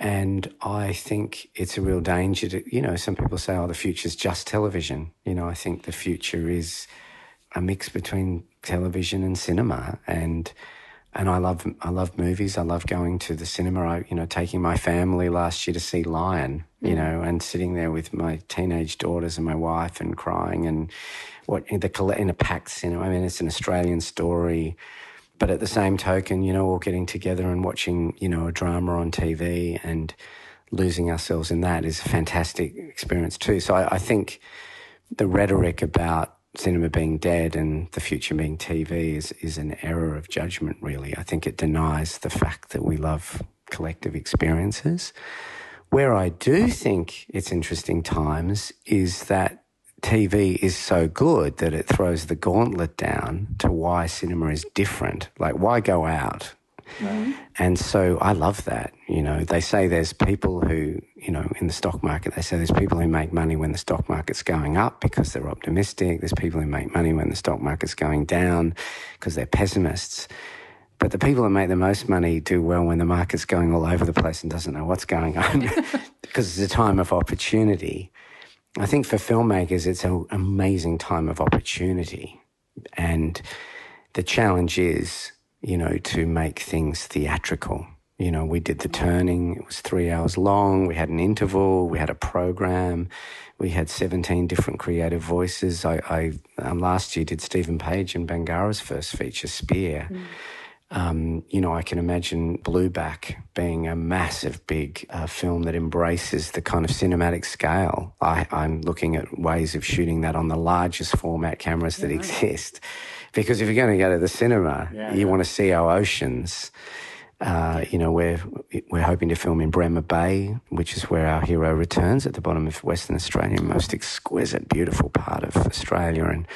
And I think it's a real danger to, you know, some people say, oh, the future's just television. You know, I think the future is a mix between television and cinema. And, and I love, I love movies. I love going to the cinema. I, you know, taking my family last year to see Lion, you mm. know, and sitting there with my teenage daughters and my wife and crying and what in the, in a packed cinema. I mean, it's an Australian story but at the same token, you know, all getting together and watching, you know, a drama on TV and losing ourselves in that is a fantastic experience too. So I, I think the rhetoric about cinema being dead and the future being TV is, is an error of judgment, really. I think it denies the fact that we love collective experiences. Where I do think it's interesting times is that TV is so good that it throws the gauntlet down to why cinema is different. Like, why go out? And so I love that. You know, they say there's people who, you know, in the stock market, they say there's people who make money when the stock market's going up because they're optimistic. There's people who make money when the stock market's going down because they're pessimists. But the people that make the most money do well when the market's going all over the place and doesn't know what's going on because it's a time of opportunity. I think for filmmakers, it's an amazing time of opportunity. And the challenge is, you know, to make things theatrical. You know, we did the turning. It was three hours long. We had an interval. We had a program. We had 17 different creative voices. I, I um, last year did Stephen Page and Bangarra's first feature, Spear. Mm. Um, you know, I can imagine Blueback being a massive, big uh, film that embraces the kind of cinematic scale. I, am looking at ways of shooting that on the largest format cameras that exist. Because if you're going to go to the cinema, yeah, you yeah. want to see our oceans. Uh, you know, we're we're hoping to film in Bremer Bay, which is where our hero returns at the bottom of Western Australia, most exquisite, beautiful part of Australia. And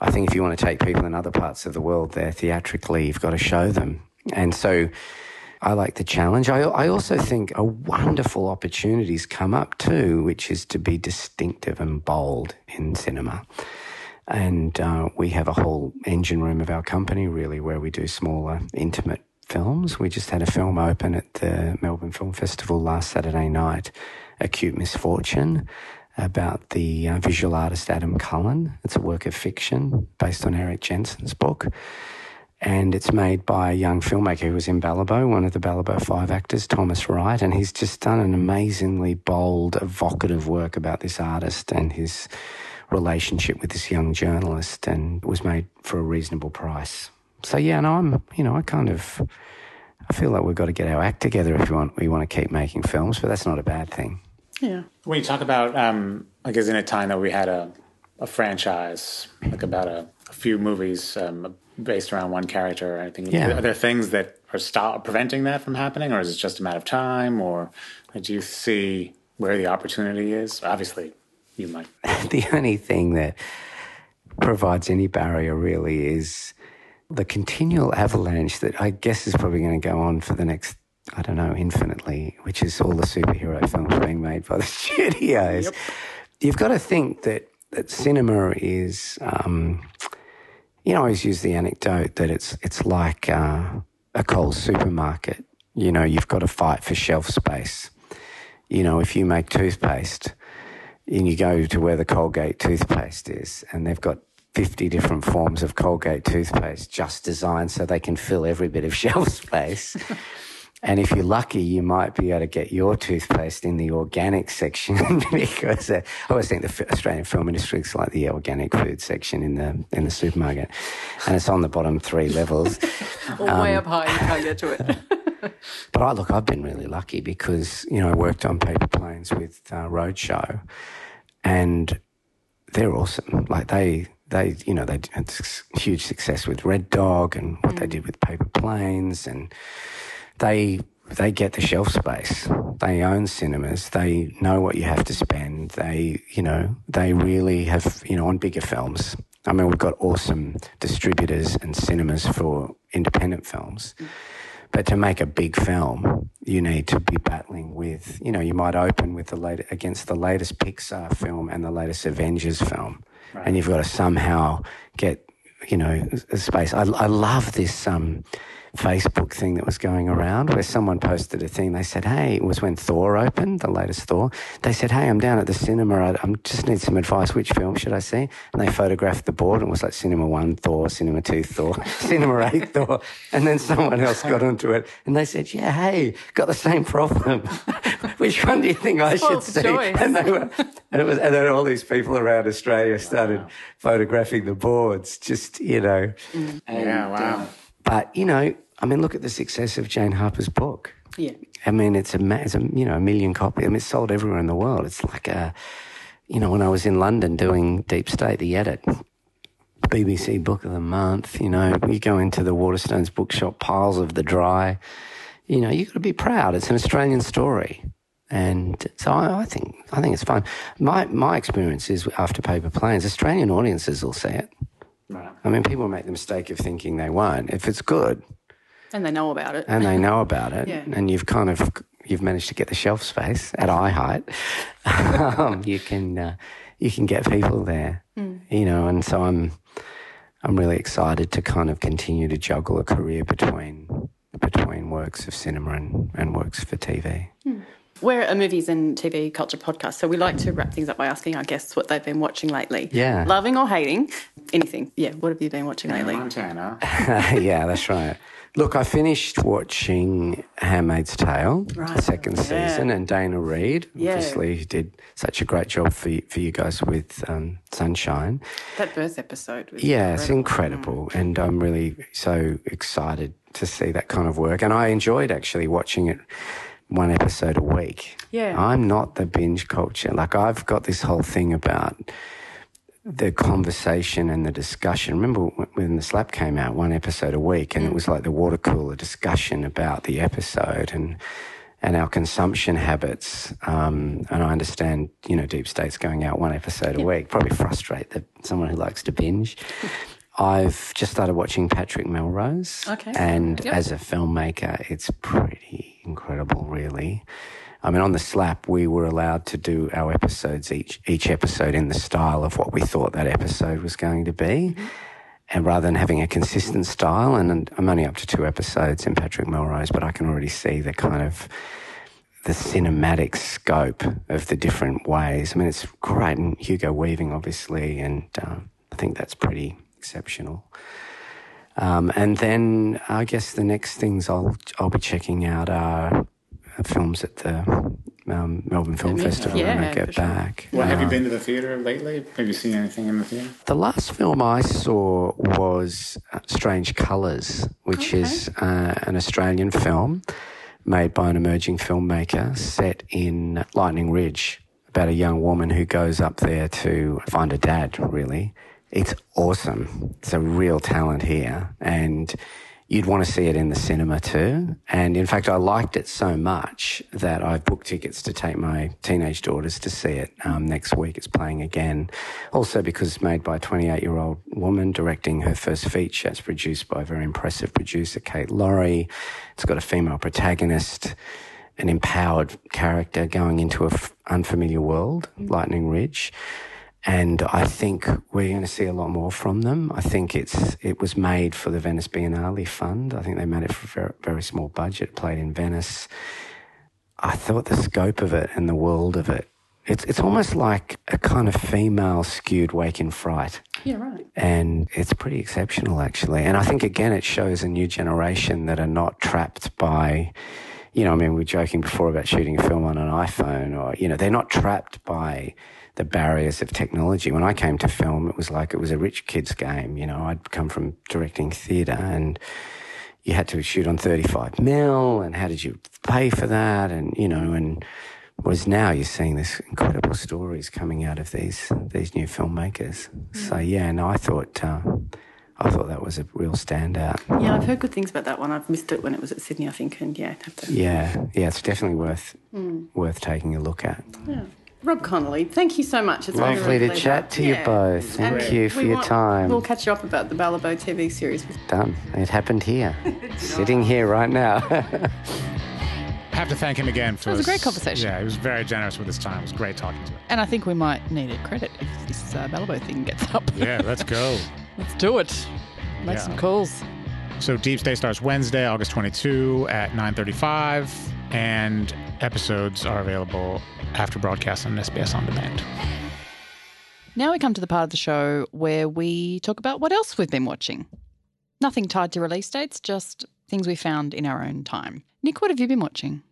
I think if you want to take people in other parts of the world there theatrically, you've got to show them. And so I like the challenge. I, I also think a wonderful opportunities come up too, which is to be distinctive and bold in cinema. And uh, we have a whole engine room of our company, really, where we do smaller, intimate films. We just had a film open at the Melbourne Film Festival last Saturday night, Acute Misfortune, about the uh, visual artist Adam Cullen. It's a work of fiction based on Erik Jensen's book. And it's made by a young filmmaker who was in Balibo, one of the Balibo Five actors, Thomas Wright. And he's just done an amazingly bold, evocative work about this artist and his relationship with this young journalist. And was made for a reasonable price so yeah, no, I'm you know I kind of I feel like we've got to get our act together if we want we want to keep making films, but that's not a bad thing. Yeah. When you talk about um, like, isn't it time that we had a a franchise like about a, a few movies um, based around one character or anything? Yeah. Are there things that are stop preventing that from happening, or is it just a matter of time, or do you see where the opportunity is? Obviously, you might. the only thing that provides any barrier really is the continual avalanche that I guess is probably going to go on for the next, I don't know, infinitely, which is all the superhero films being made by the studios. Yep. You've got to think that, that cinema is, um, you know, I always use the anecdote that it's, it's like uh, a Coles supermarket. You know, you've got to fight for shelf space. You know, if you make toothpaste, and you go to where the Colgate toothpaste is, and they've got 50 different forms of Colgate toothpaste just designed so they can fill every bit of shelf space. And if you're lucky, you might be able to get your toothpaste in the organic section because uh, I always think the Australian film industry is like the organic food section in the in the supermarket, and it's on the bottom three levels. um, way up high, you can't get to it. but I look, I've been really lucky because you know I worked on paper planes with uh, Roadshow, and they're awesome. Like they they, you know, they had huge success with Red Dog and what mm. they did with Paper Planes, and they they get the shelf space. They own cinemas. They know what you have to spend. They, you know, they really have, you know, on bigger films. I mean, we've got awesome distributors and cinemas for independent films. But to make a big film, you need to be battling with, you know, you might open with the late, against the latest Pixar film and the latest Avengers film right. and you've got to somehow get you know space. I, I love this um, Facebook thing that was going around where someone posted a thing. They said, "Hey, it was when Thor opened, the latest Thor." They said, "Hey, I'm down at the cinema. I, I just need some advice. Which film should I see?" And they photographed the board and it was like Cinema One Thor, Cinema Two Thor, Cinema Eight Thor, and then someone else got onto it and they said, "Yeah, hey, got the same problem. Which one do you think I should see?" And they were, and it was, and then all these people around Australia started wow. photographing the boards. Just you know, mm. yeah, wow. But you know, I mean, look at the success of Jane Harper's book. Yeah. I mean, it's a, it's a you know a million copies. I mean, it's sold everywhere in the world. It's like a, you know, when I was in London doing Deep State, the edit, BBC Book of the Month. You know, you go into the Waterstones bookshop, piles of the dry. You know, you've got to be proud. It's an Australian story, and so I, I, think I think it's fun. My my experience is after Paper Planes, Australian audiences will see it. Right. I mean, people make the mistake of thinking they won't. If it's good, and they know about it. And they know about it. yeah. And you've kind of you've managed to get the shelf space at eye height. um, you can uh, you can get people there. Mm. You know, and so I'm I'm really excited to kind of continue to juggle a career between between works of cinema and, and works for TV. Mm. We're a movies and TV culture podcast, so we like to wrap things up by asking our guests what they've been watching lately. Yeah. Loving or hating anything. Yeah, what have you been watching lately? Montana. yeah, that's right. Look, I finished watching Handmaid's Tale, Right. the second Yeah. season, and Daina Reid, Yeah. obviously, did such a great job for you, for you guys with um, Sunshine. That birth episode was Yeah, it's incredible, and I'm really so excited to see that kind of work. And I enjoyed actually watching it one episode a week. Yeah. I'm not the binge culture. Like I've got this whole thing about the conversation and the discussion. Remember when the slap came out, one episode a week, and it was like the water cooler discussion about the episode and and our consumption habits. Um, and I understand, you know, deep state's going out one episode a week probably frustrate the, someone who likes to binge. I've just started watching Patrick Melrose, Okay. and Yep. as a filmmaker, it's pretty incredible, really. I mean, on the slap, we were allowed to do our episodes each each episode in the style of what we thought that episode was going to be, and rather than having a consistent style. And, and I'm only up to two episodes in Patrick Melrose, but I can already see the kind of the cinematic scope of the different ways. I mean, it's great, and Hugo Weaving, obviously, and um, I think that's pretty exceptional. Um, and then I guess the next things I'll I'll be checking out are films at the um, Melbourne Film Yeah, Festival when I get for sure. back. Well, have you Uh, been to the theater lately? Have you seen anything in the theater? the last film I saw was uh, Strange Colours, which is uh, an Australian film made by an emerging filmmaker set in Lightning Ridge about a young woman who goes up there to find her dad, really. It's awesome. It's a real talent here. And you'd want to see it in the cinema too. And in fact, I liked it so much that I've booked tickets to take my teenage daughters to see it um, next week. It's playing again. Also, because it's made by a 28 year old woman directing her first feature. It's produced by a very impressive producer, Kate Laurie. It's got a female protagonist, an empowered character going into an unfamiliar world, Lightning Ridge and I think we're going to see a lot more from them. I think it's it was made for the Venice Biennale Fund. I think they made it for a very, very small budget, played in Venice. I thought the scope of it and the world of it, it's it's almost like a kind of female skewed Wake in Fright Yeah, right. and it's pretty exceptional actually. And I think again it shows a new generation that are not trapped by, you know, I mean, we were joking before about shooting a film on an iPhone, or you know, they're not trapped by the barriers of technology. When I came to film, it was like it was a rich kid's game. You know, I'd come from directing theatre and. You had to shoot on 35 mil, and how did you pay for that? And you know, and Whereas now you're seeing this incredible stories coming out of these these new filmmakers. So yeah, no, I thought uh, I thought that was a real standout. Yeah, I've heard good things about that one. I've missed it when it was at Sydney, I think, and yeah, have to. Yeah, yeah, it's definitely worth worth taking a look at. Yeah. Rob Connolly, thank you so much. It's been Lovely to chat to you both. Thank And you for your want- time. We'll catch you up about the Balibo TV series. Done. It happened here, sitting here right now. I have to thank him again for It was a great conversation. Yeah, he was very generous with his time. It was great talking to him. And I think we might need a credit if this uh, Balibo thing gets up. Yeah, let's go. Let's do it. Make Yeah. some calls. So Deep State starts Wednesday, August 22 at 9:35, and episodes are available after broadcast on SBS On Demand. Now we come to the part of the show where we talk about what else we've been watching. Nothing tied to release dates, just things we found in our own time. Nick, what have you been watching?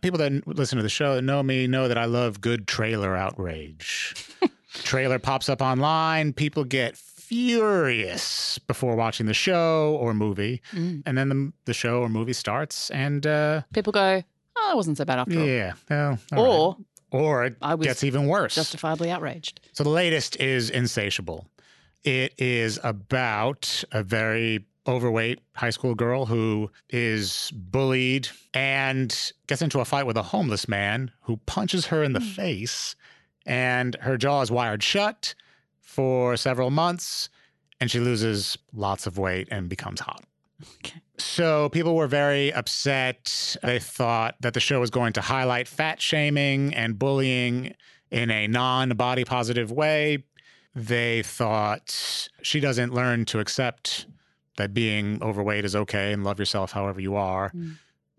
People that listen to the show that know me know that I love good trailer outrage. trailer pops up online, people get furious before watching the show or movie, Mm. and then the, the show or movie starts, and uh, People go, oh, it wasn't so bad after all. yeah, all Or right. or it I was gets even worse. justifiably outraged. So the latest is Insatiable. It is about a very overweight high school girl who is bullied and gets into a fight with a homeless man who punches her in the hmm. face and her jaw is wired shut for several months and she loses lots of weight and becomes hot. Okay. So people were very upset. They thought that the show was going to highlight fat shaming and bullying in a non body positive way. They thought she doesn't learn to accept that being overweight is okay and love yourself however you are.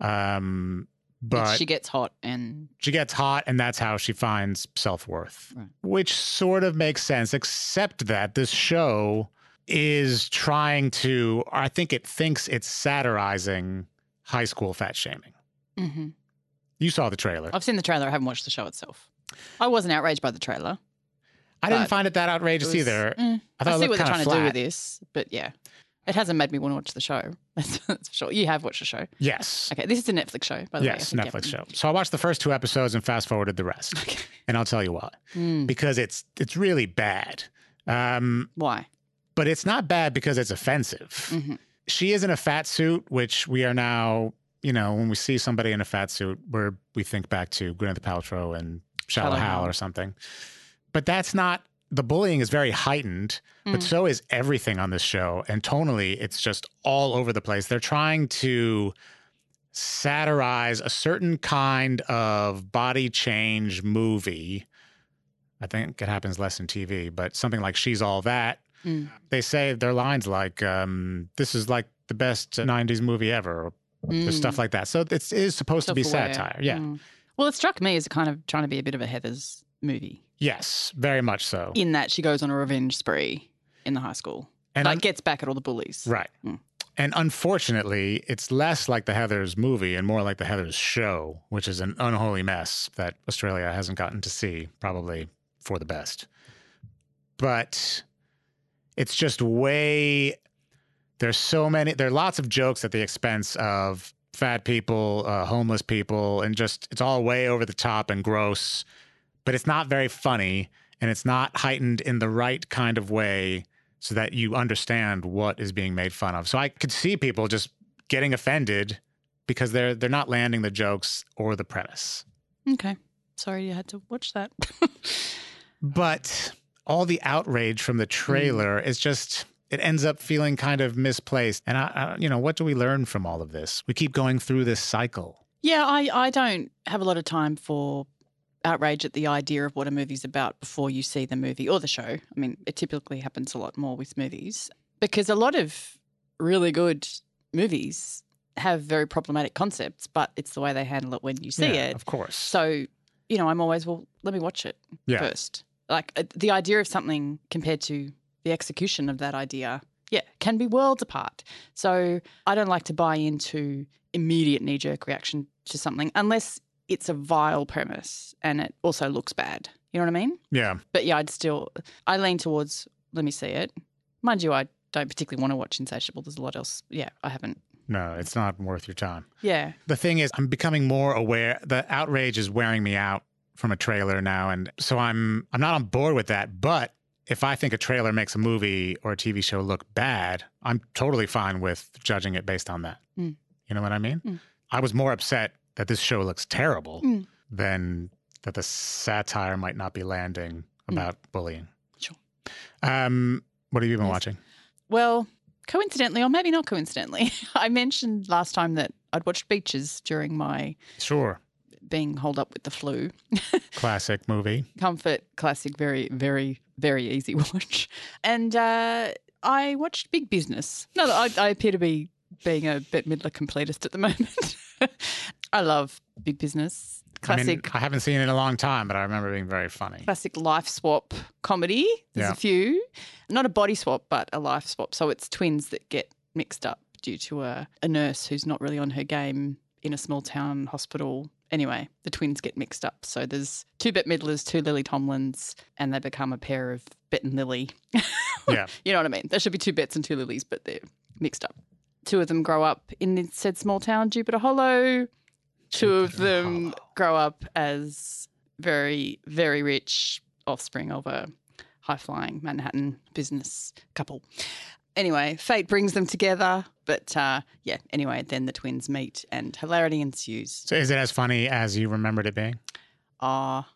Um, but she gets hot and she gets hot and that's how she finds self-worth Right. which sort of makes sense except that this show is trying to, I think it thinks it's satirizing high school fat shaming. hmm You saw the trailer. I've seen the trailer. I haven't watched the show itself. I wasn't outraged by the trailer. I didn't find it that It outrageous was- either. mm, I thought I it see what they're trying to do with this, but yeah, it hasn't made me want to watch the show. That's, that's for sure. You have watched the show. Yes. Okay, this is a Netflix show, by the way. Yes, Netflix yeah. show. So I watched the first two episodes and fast forwarded the rest. And I'll tell you why. Mm, Because it's it's really bad. Um, why? But it's not bad because it's offensive. Mhm. She is in a fat suit, which we are now, you know, when we see somebody in a fat suit, where we think back to Gwyneth Paltrow and Shallow Hal or something. But that's not the bullying is very heightened, but Mm. so is everything on this show. And tonally, it's just all over the place. They're trying to satirize a certain kind of body change movie. I think it happens less in TV, but something like She's All That. Mm. They say their lines like, um, This is like the best 90s movie ever, or Mm. stuff like that. So it's, it is supposed to be satire. Yeah. Mm. Well, it struck me as kind of trying to be a bit of a Heather's movie Yes, very much so. in that she goes on a revenge spree in the high school. And like un- gets back at all the bullies. Right. Mm. And unfortunately, it's less like the Heathers movie and more like the Heathers show, which is an unholy mess that Australia hasn't gotten to see, probably for the best. But it's just way, there's so many, there are lots of jokes at the expense of fat people, uh, homeless people, and just, it's all way over the top and gross, but it's not very funny and it's not heightened in the right kind of way so that you understand what is being made fun of. So I could see people just getting offended because they're they're not landing the jokes or the premise. Okay. Sorry you had to watch that. But all the outrage from the mm. trailer is just it ends up feeling kind of misplaced. And I, I you know, what do we learn from all of this? We keep going through this cycle. yeah, I, I don't have a lot of time for outrage at the idea of what a movie's about before you see the movie or the show. I mean, it typically happens a lot more with movies because a lot of really good movies have very problematic concepts, but it's the way they handle it when you see Yeah, it. of course. So, you know, I'm always, well, let me watch it Yeah. first. Like uh, the idea of something compared to the execution of that idea, yeah, can be worlds apart. So I don't like to buy into immediate knee jerk reaction to something unless it's a vile premise and it also looks bad. You know what I mean? yeah. But yeah, I'd still, I lean towards, let me see it. Mind you, I don't particularly want to watch Insatiable. There's a lot else. Yeah, I haven't. No, it's not worth your time. Yeah. The thing is, I'm becoming more aware. The outrage is wearing me out from a trailer now, and so I'm I'm not on board with that. But if I think a trailer makes a movie or a TV show look bad, I'm totally fine with judging it based on that. Mm. You know what I mean? Mm. I was more upset that this show looks terrible Mm. than that the satire might not be landing about bullying. Sure. Um, what have you been Yes. watching? Well, coincidentally, or maybe not coincidentally, I mentioned last time that I'd watched Beaches during my Sure, being holed up with the flu. classic movie. Comfort, classic, very, very, very easy watch. And uh, I watched Big Business. No, I, I appear to be being a Bette Midler completist at the moment. I love Big Business. Classic. I mean, I haven't seen it in a long time, but I remember it being very funny. classic life swap comedy. There's Yeah. a few, not a body swap, but a life swap. So it's twins that get mixed up due to a, a nurse who's not really on her game in a small town hospital. Anyway, the twins get mixed up. So there's two Bette Midlers, two Lily Tomlins, and they become a pair of Bette and Lily. Yeah. You know what I mean? There should be two Bettes and two Lilies, but they're mixed up. Two of them grow up in the said small town, Jupiter Hollow. Two of them Hollow. grow up as very, very rich offspring of a high flying Manhattan business couple. Anyway, fate brings them together. But uh, yeah, anyway, then the twins meet and hilarity ensues. So is it as funny as you remembered it being? Ah,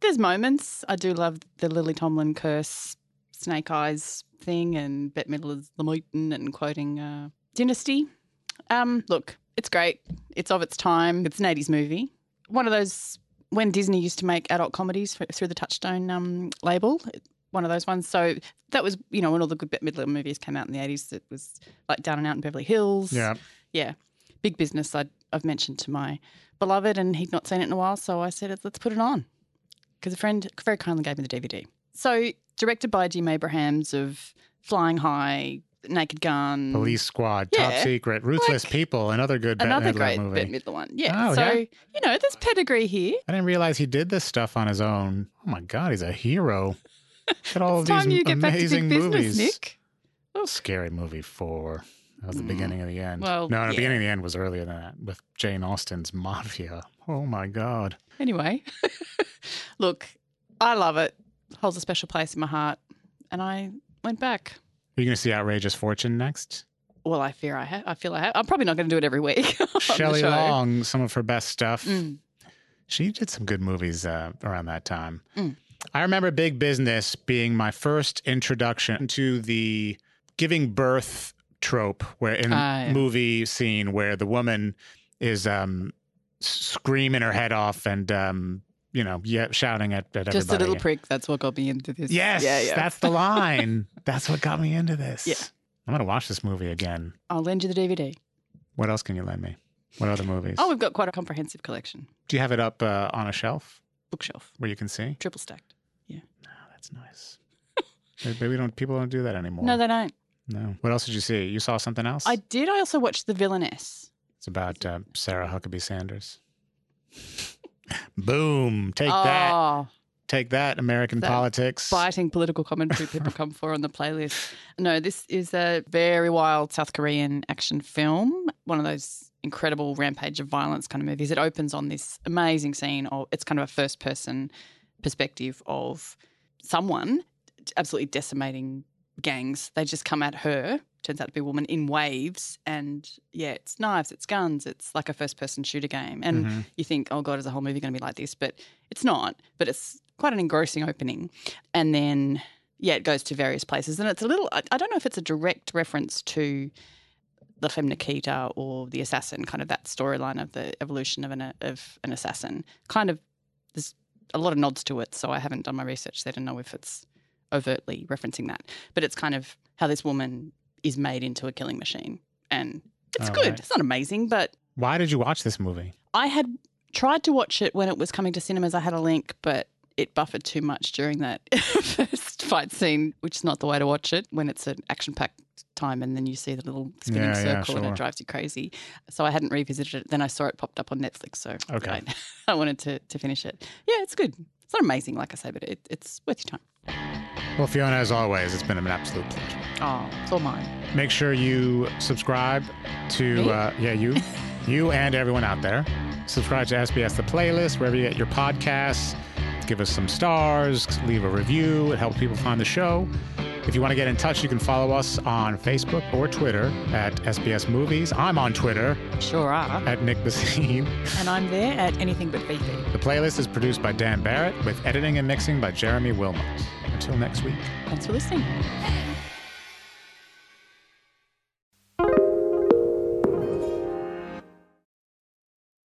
there's moments. I do love the Lily Tomlin curse, Snake Eyes thing, and Bette Midler's The Mutant and quoting uh, Dynasty. Um, look, it's great. It's of its time. It's an 80s movie. One of those when Disney used to make adult comedies through the Touchstone um, label. One of those ones. So that was, you know, when all the good Bette Midler movies came out in the 80s, it was like Down and Out in Beverly Hills. Yeah. Yeah. Big business I'd, I've mentioned to my beloved, and he'd not seen it in a while. So I said, let's put it on. Because a friend very kindly gave me the DVD. So, directed by Jim Abrahams of Flying High, Naked Gun, Police Squad, Top Secret, Ruthless Like, People, another good Bette another Midler great movie. Bette Midler one. Yeah. Oh, so yeah? you know, there's pedigree here. I didn't realize he did this stuff on his own. Oh my God, he's a hero. At all It's of time these you get back to amazing big business, movies. Nick. Scary movie four. That was the beginning of the end. Mm. Well, no, the yeah. beginning of the end was earlier than that with Jane Austen's Mafia. Oh my God. Anyway, look, I love it. Holds a special place in my heart, and I went back. Are you going to see Outrageous Fortune next? Well, I fear I have. I feel I have. I'm probably not going to do it every week. Shelley. Long, some of her best stuff. Mm. She did some good movies uh, around that time. Mm. I remember Big Business being my first introduction to the giving birth trope, where in a yeah. movie scene where the woman is um, screaming her head off and um, you know yeah, shouting at, at Just a little prick. That's what got me into this. Yes, Yeah, yeah. that's the line. that's what got me into this. Yeah. I'm gonna watch this movie again. I'll lend you the DVD. What else can you lend me? What other movies? Oh, we've got quite a comprehensive collection. Do you have it up uh, on a shelf Bookshelf, where you can see? triple stacked. Oh, that's nice. Maybe we don't. People don't do that anymore. No, they don't. No. What else did you see? You saw something else? I did. I also watched The Villainess. It's about uh, Sarah Huckabee Sanders. Boom! Take that! oh, Take that, American That politics. biting political commentary people come for on the playlist. No, this is a very wild South Korean action film. One of those incredible rampage of violence kind of movies. It opens on this amazing scene, or it's kind of a first person perspective of someone absolutely decimating gangs. They just come at her. Turns out to be a woman in waves, and yeah, it's knives, it's guns, it's like a first person shooter game. And Mhm. you think, oh god, is the whole movie going to be like this? But it's not. But it's quite an engrossing opening, and then yeah, it goes to various places, and it's a little. I, I don't know if it's a direct reference to the Femme Nikita or the assassin, kind of that storyline of the evolution of an of an assassin. Kind of, there's a lot of nods to it, so I haven't done my research there to know if it's overtly referencing that. But it's kind of how this woman is made into a killing machine, and it's good. right. It's not amazing, but Why did you watch this movie? I had tried to watch it when it was coming to cinemas. I had a link, but it buffered too much during that first fight scene, which is not the way to watch it when it's an action packed time and then you see the little spinning Yeah, yeah, circle and it drives you crazy. So I hadn't revisited it. Then I saw it popped up on Netflix. So Okay. I, I wanted to, to finish it. Yeah, it's good. It's not amazing, like I say, but it, it's worth your time. Well, Fiona, as always, it's been an absolute pleasure. Oh, it's all mine. Make sure you subscribe to uh, yeah you, you and everyone out there. Subscribe to SBS the playlist wherever you get your podcasts. Give us some stars, leave a review. It helps people find the show. If you want to get in touch, you can follow us on Facebook or Twitter at SBS Movies. I'm on Twitter Sure are. at Nick Bhasin. And I'm there at Anything But Fifi. The playlist is produced by Dan Barrett with editing and mixing by Jeremy Wilmot. Until next week. Thanks for listening.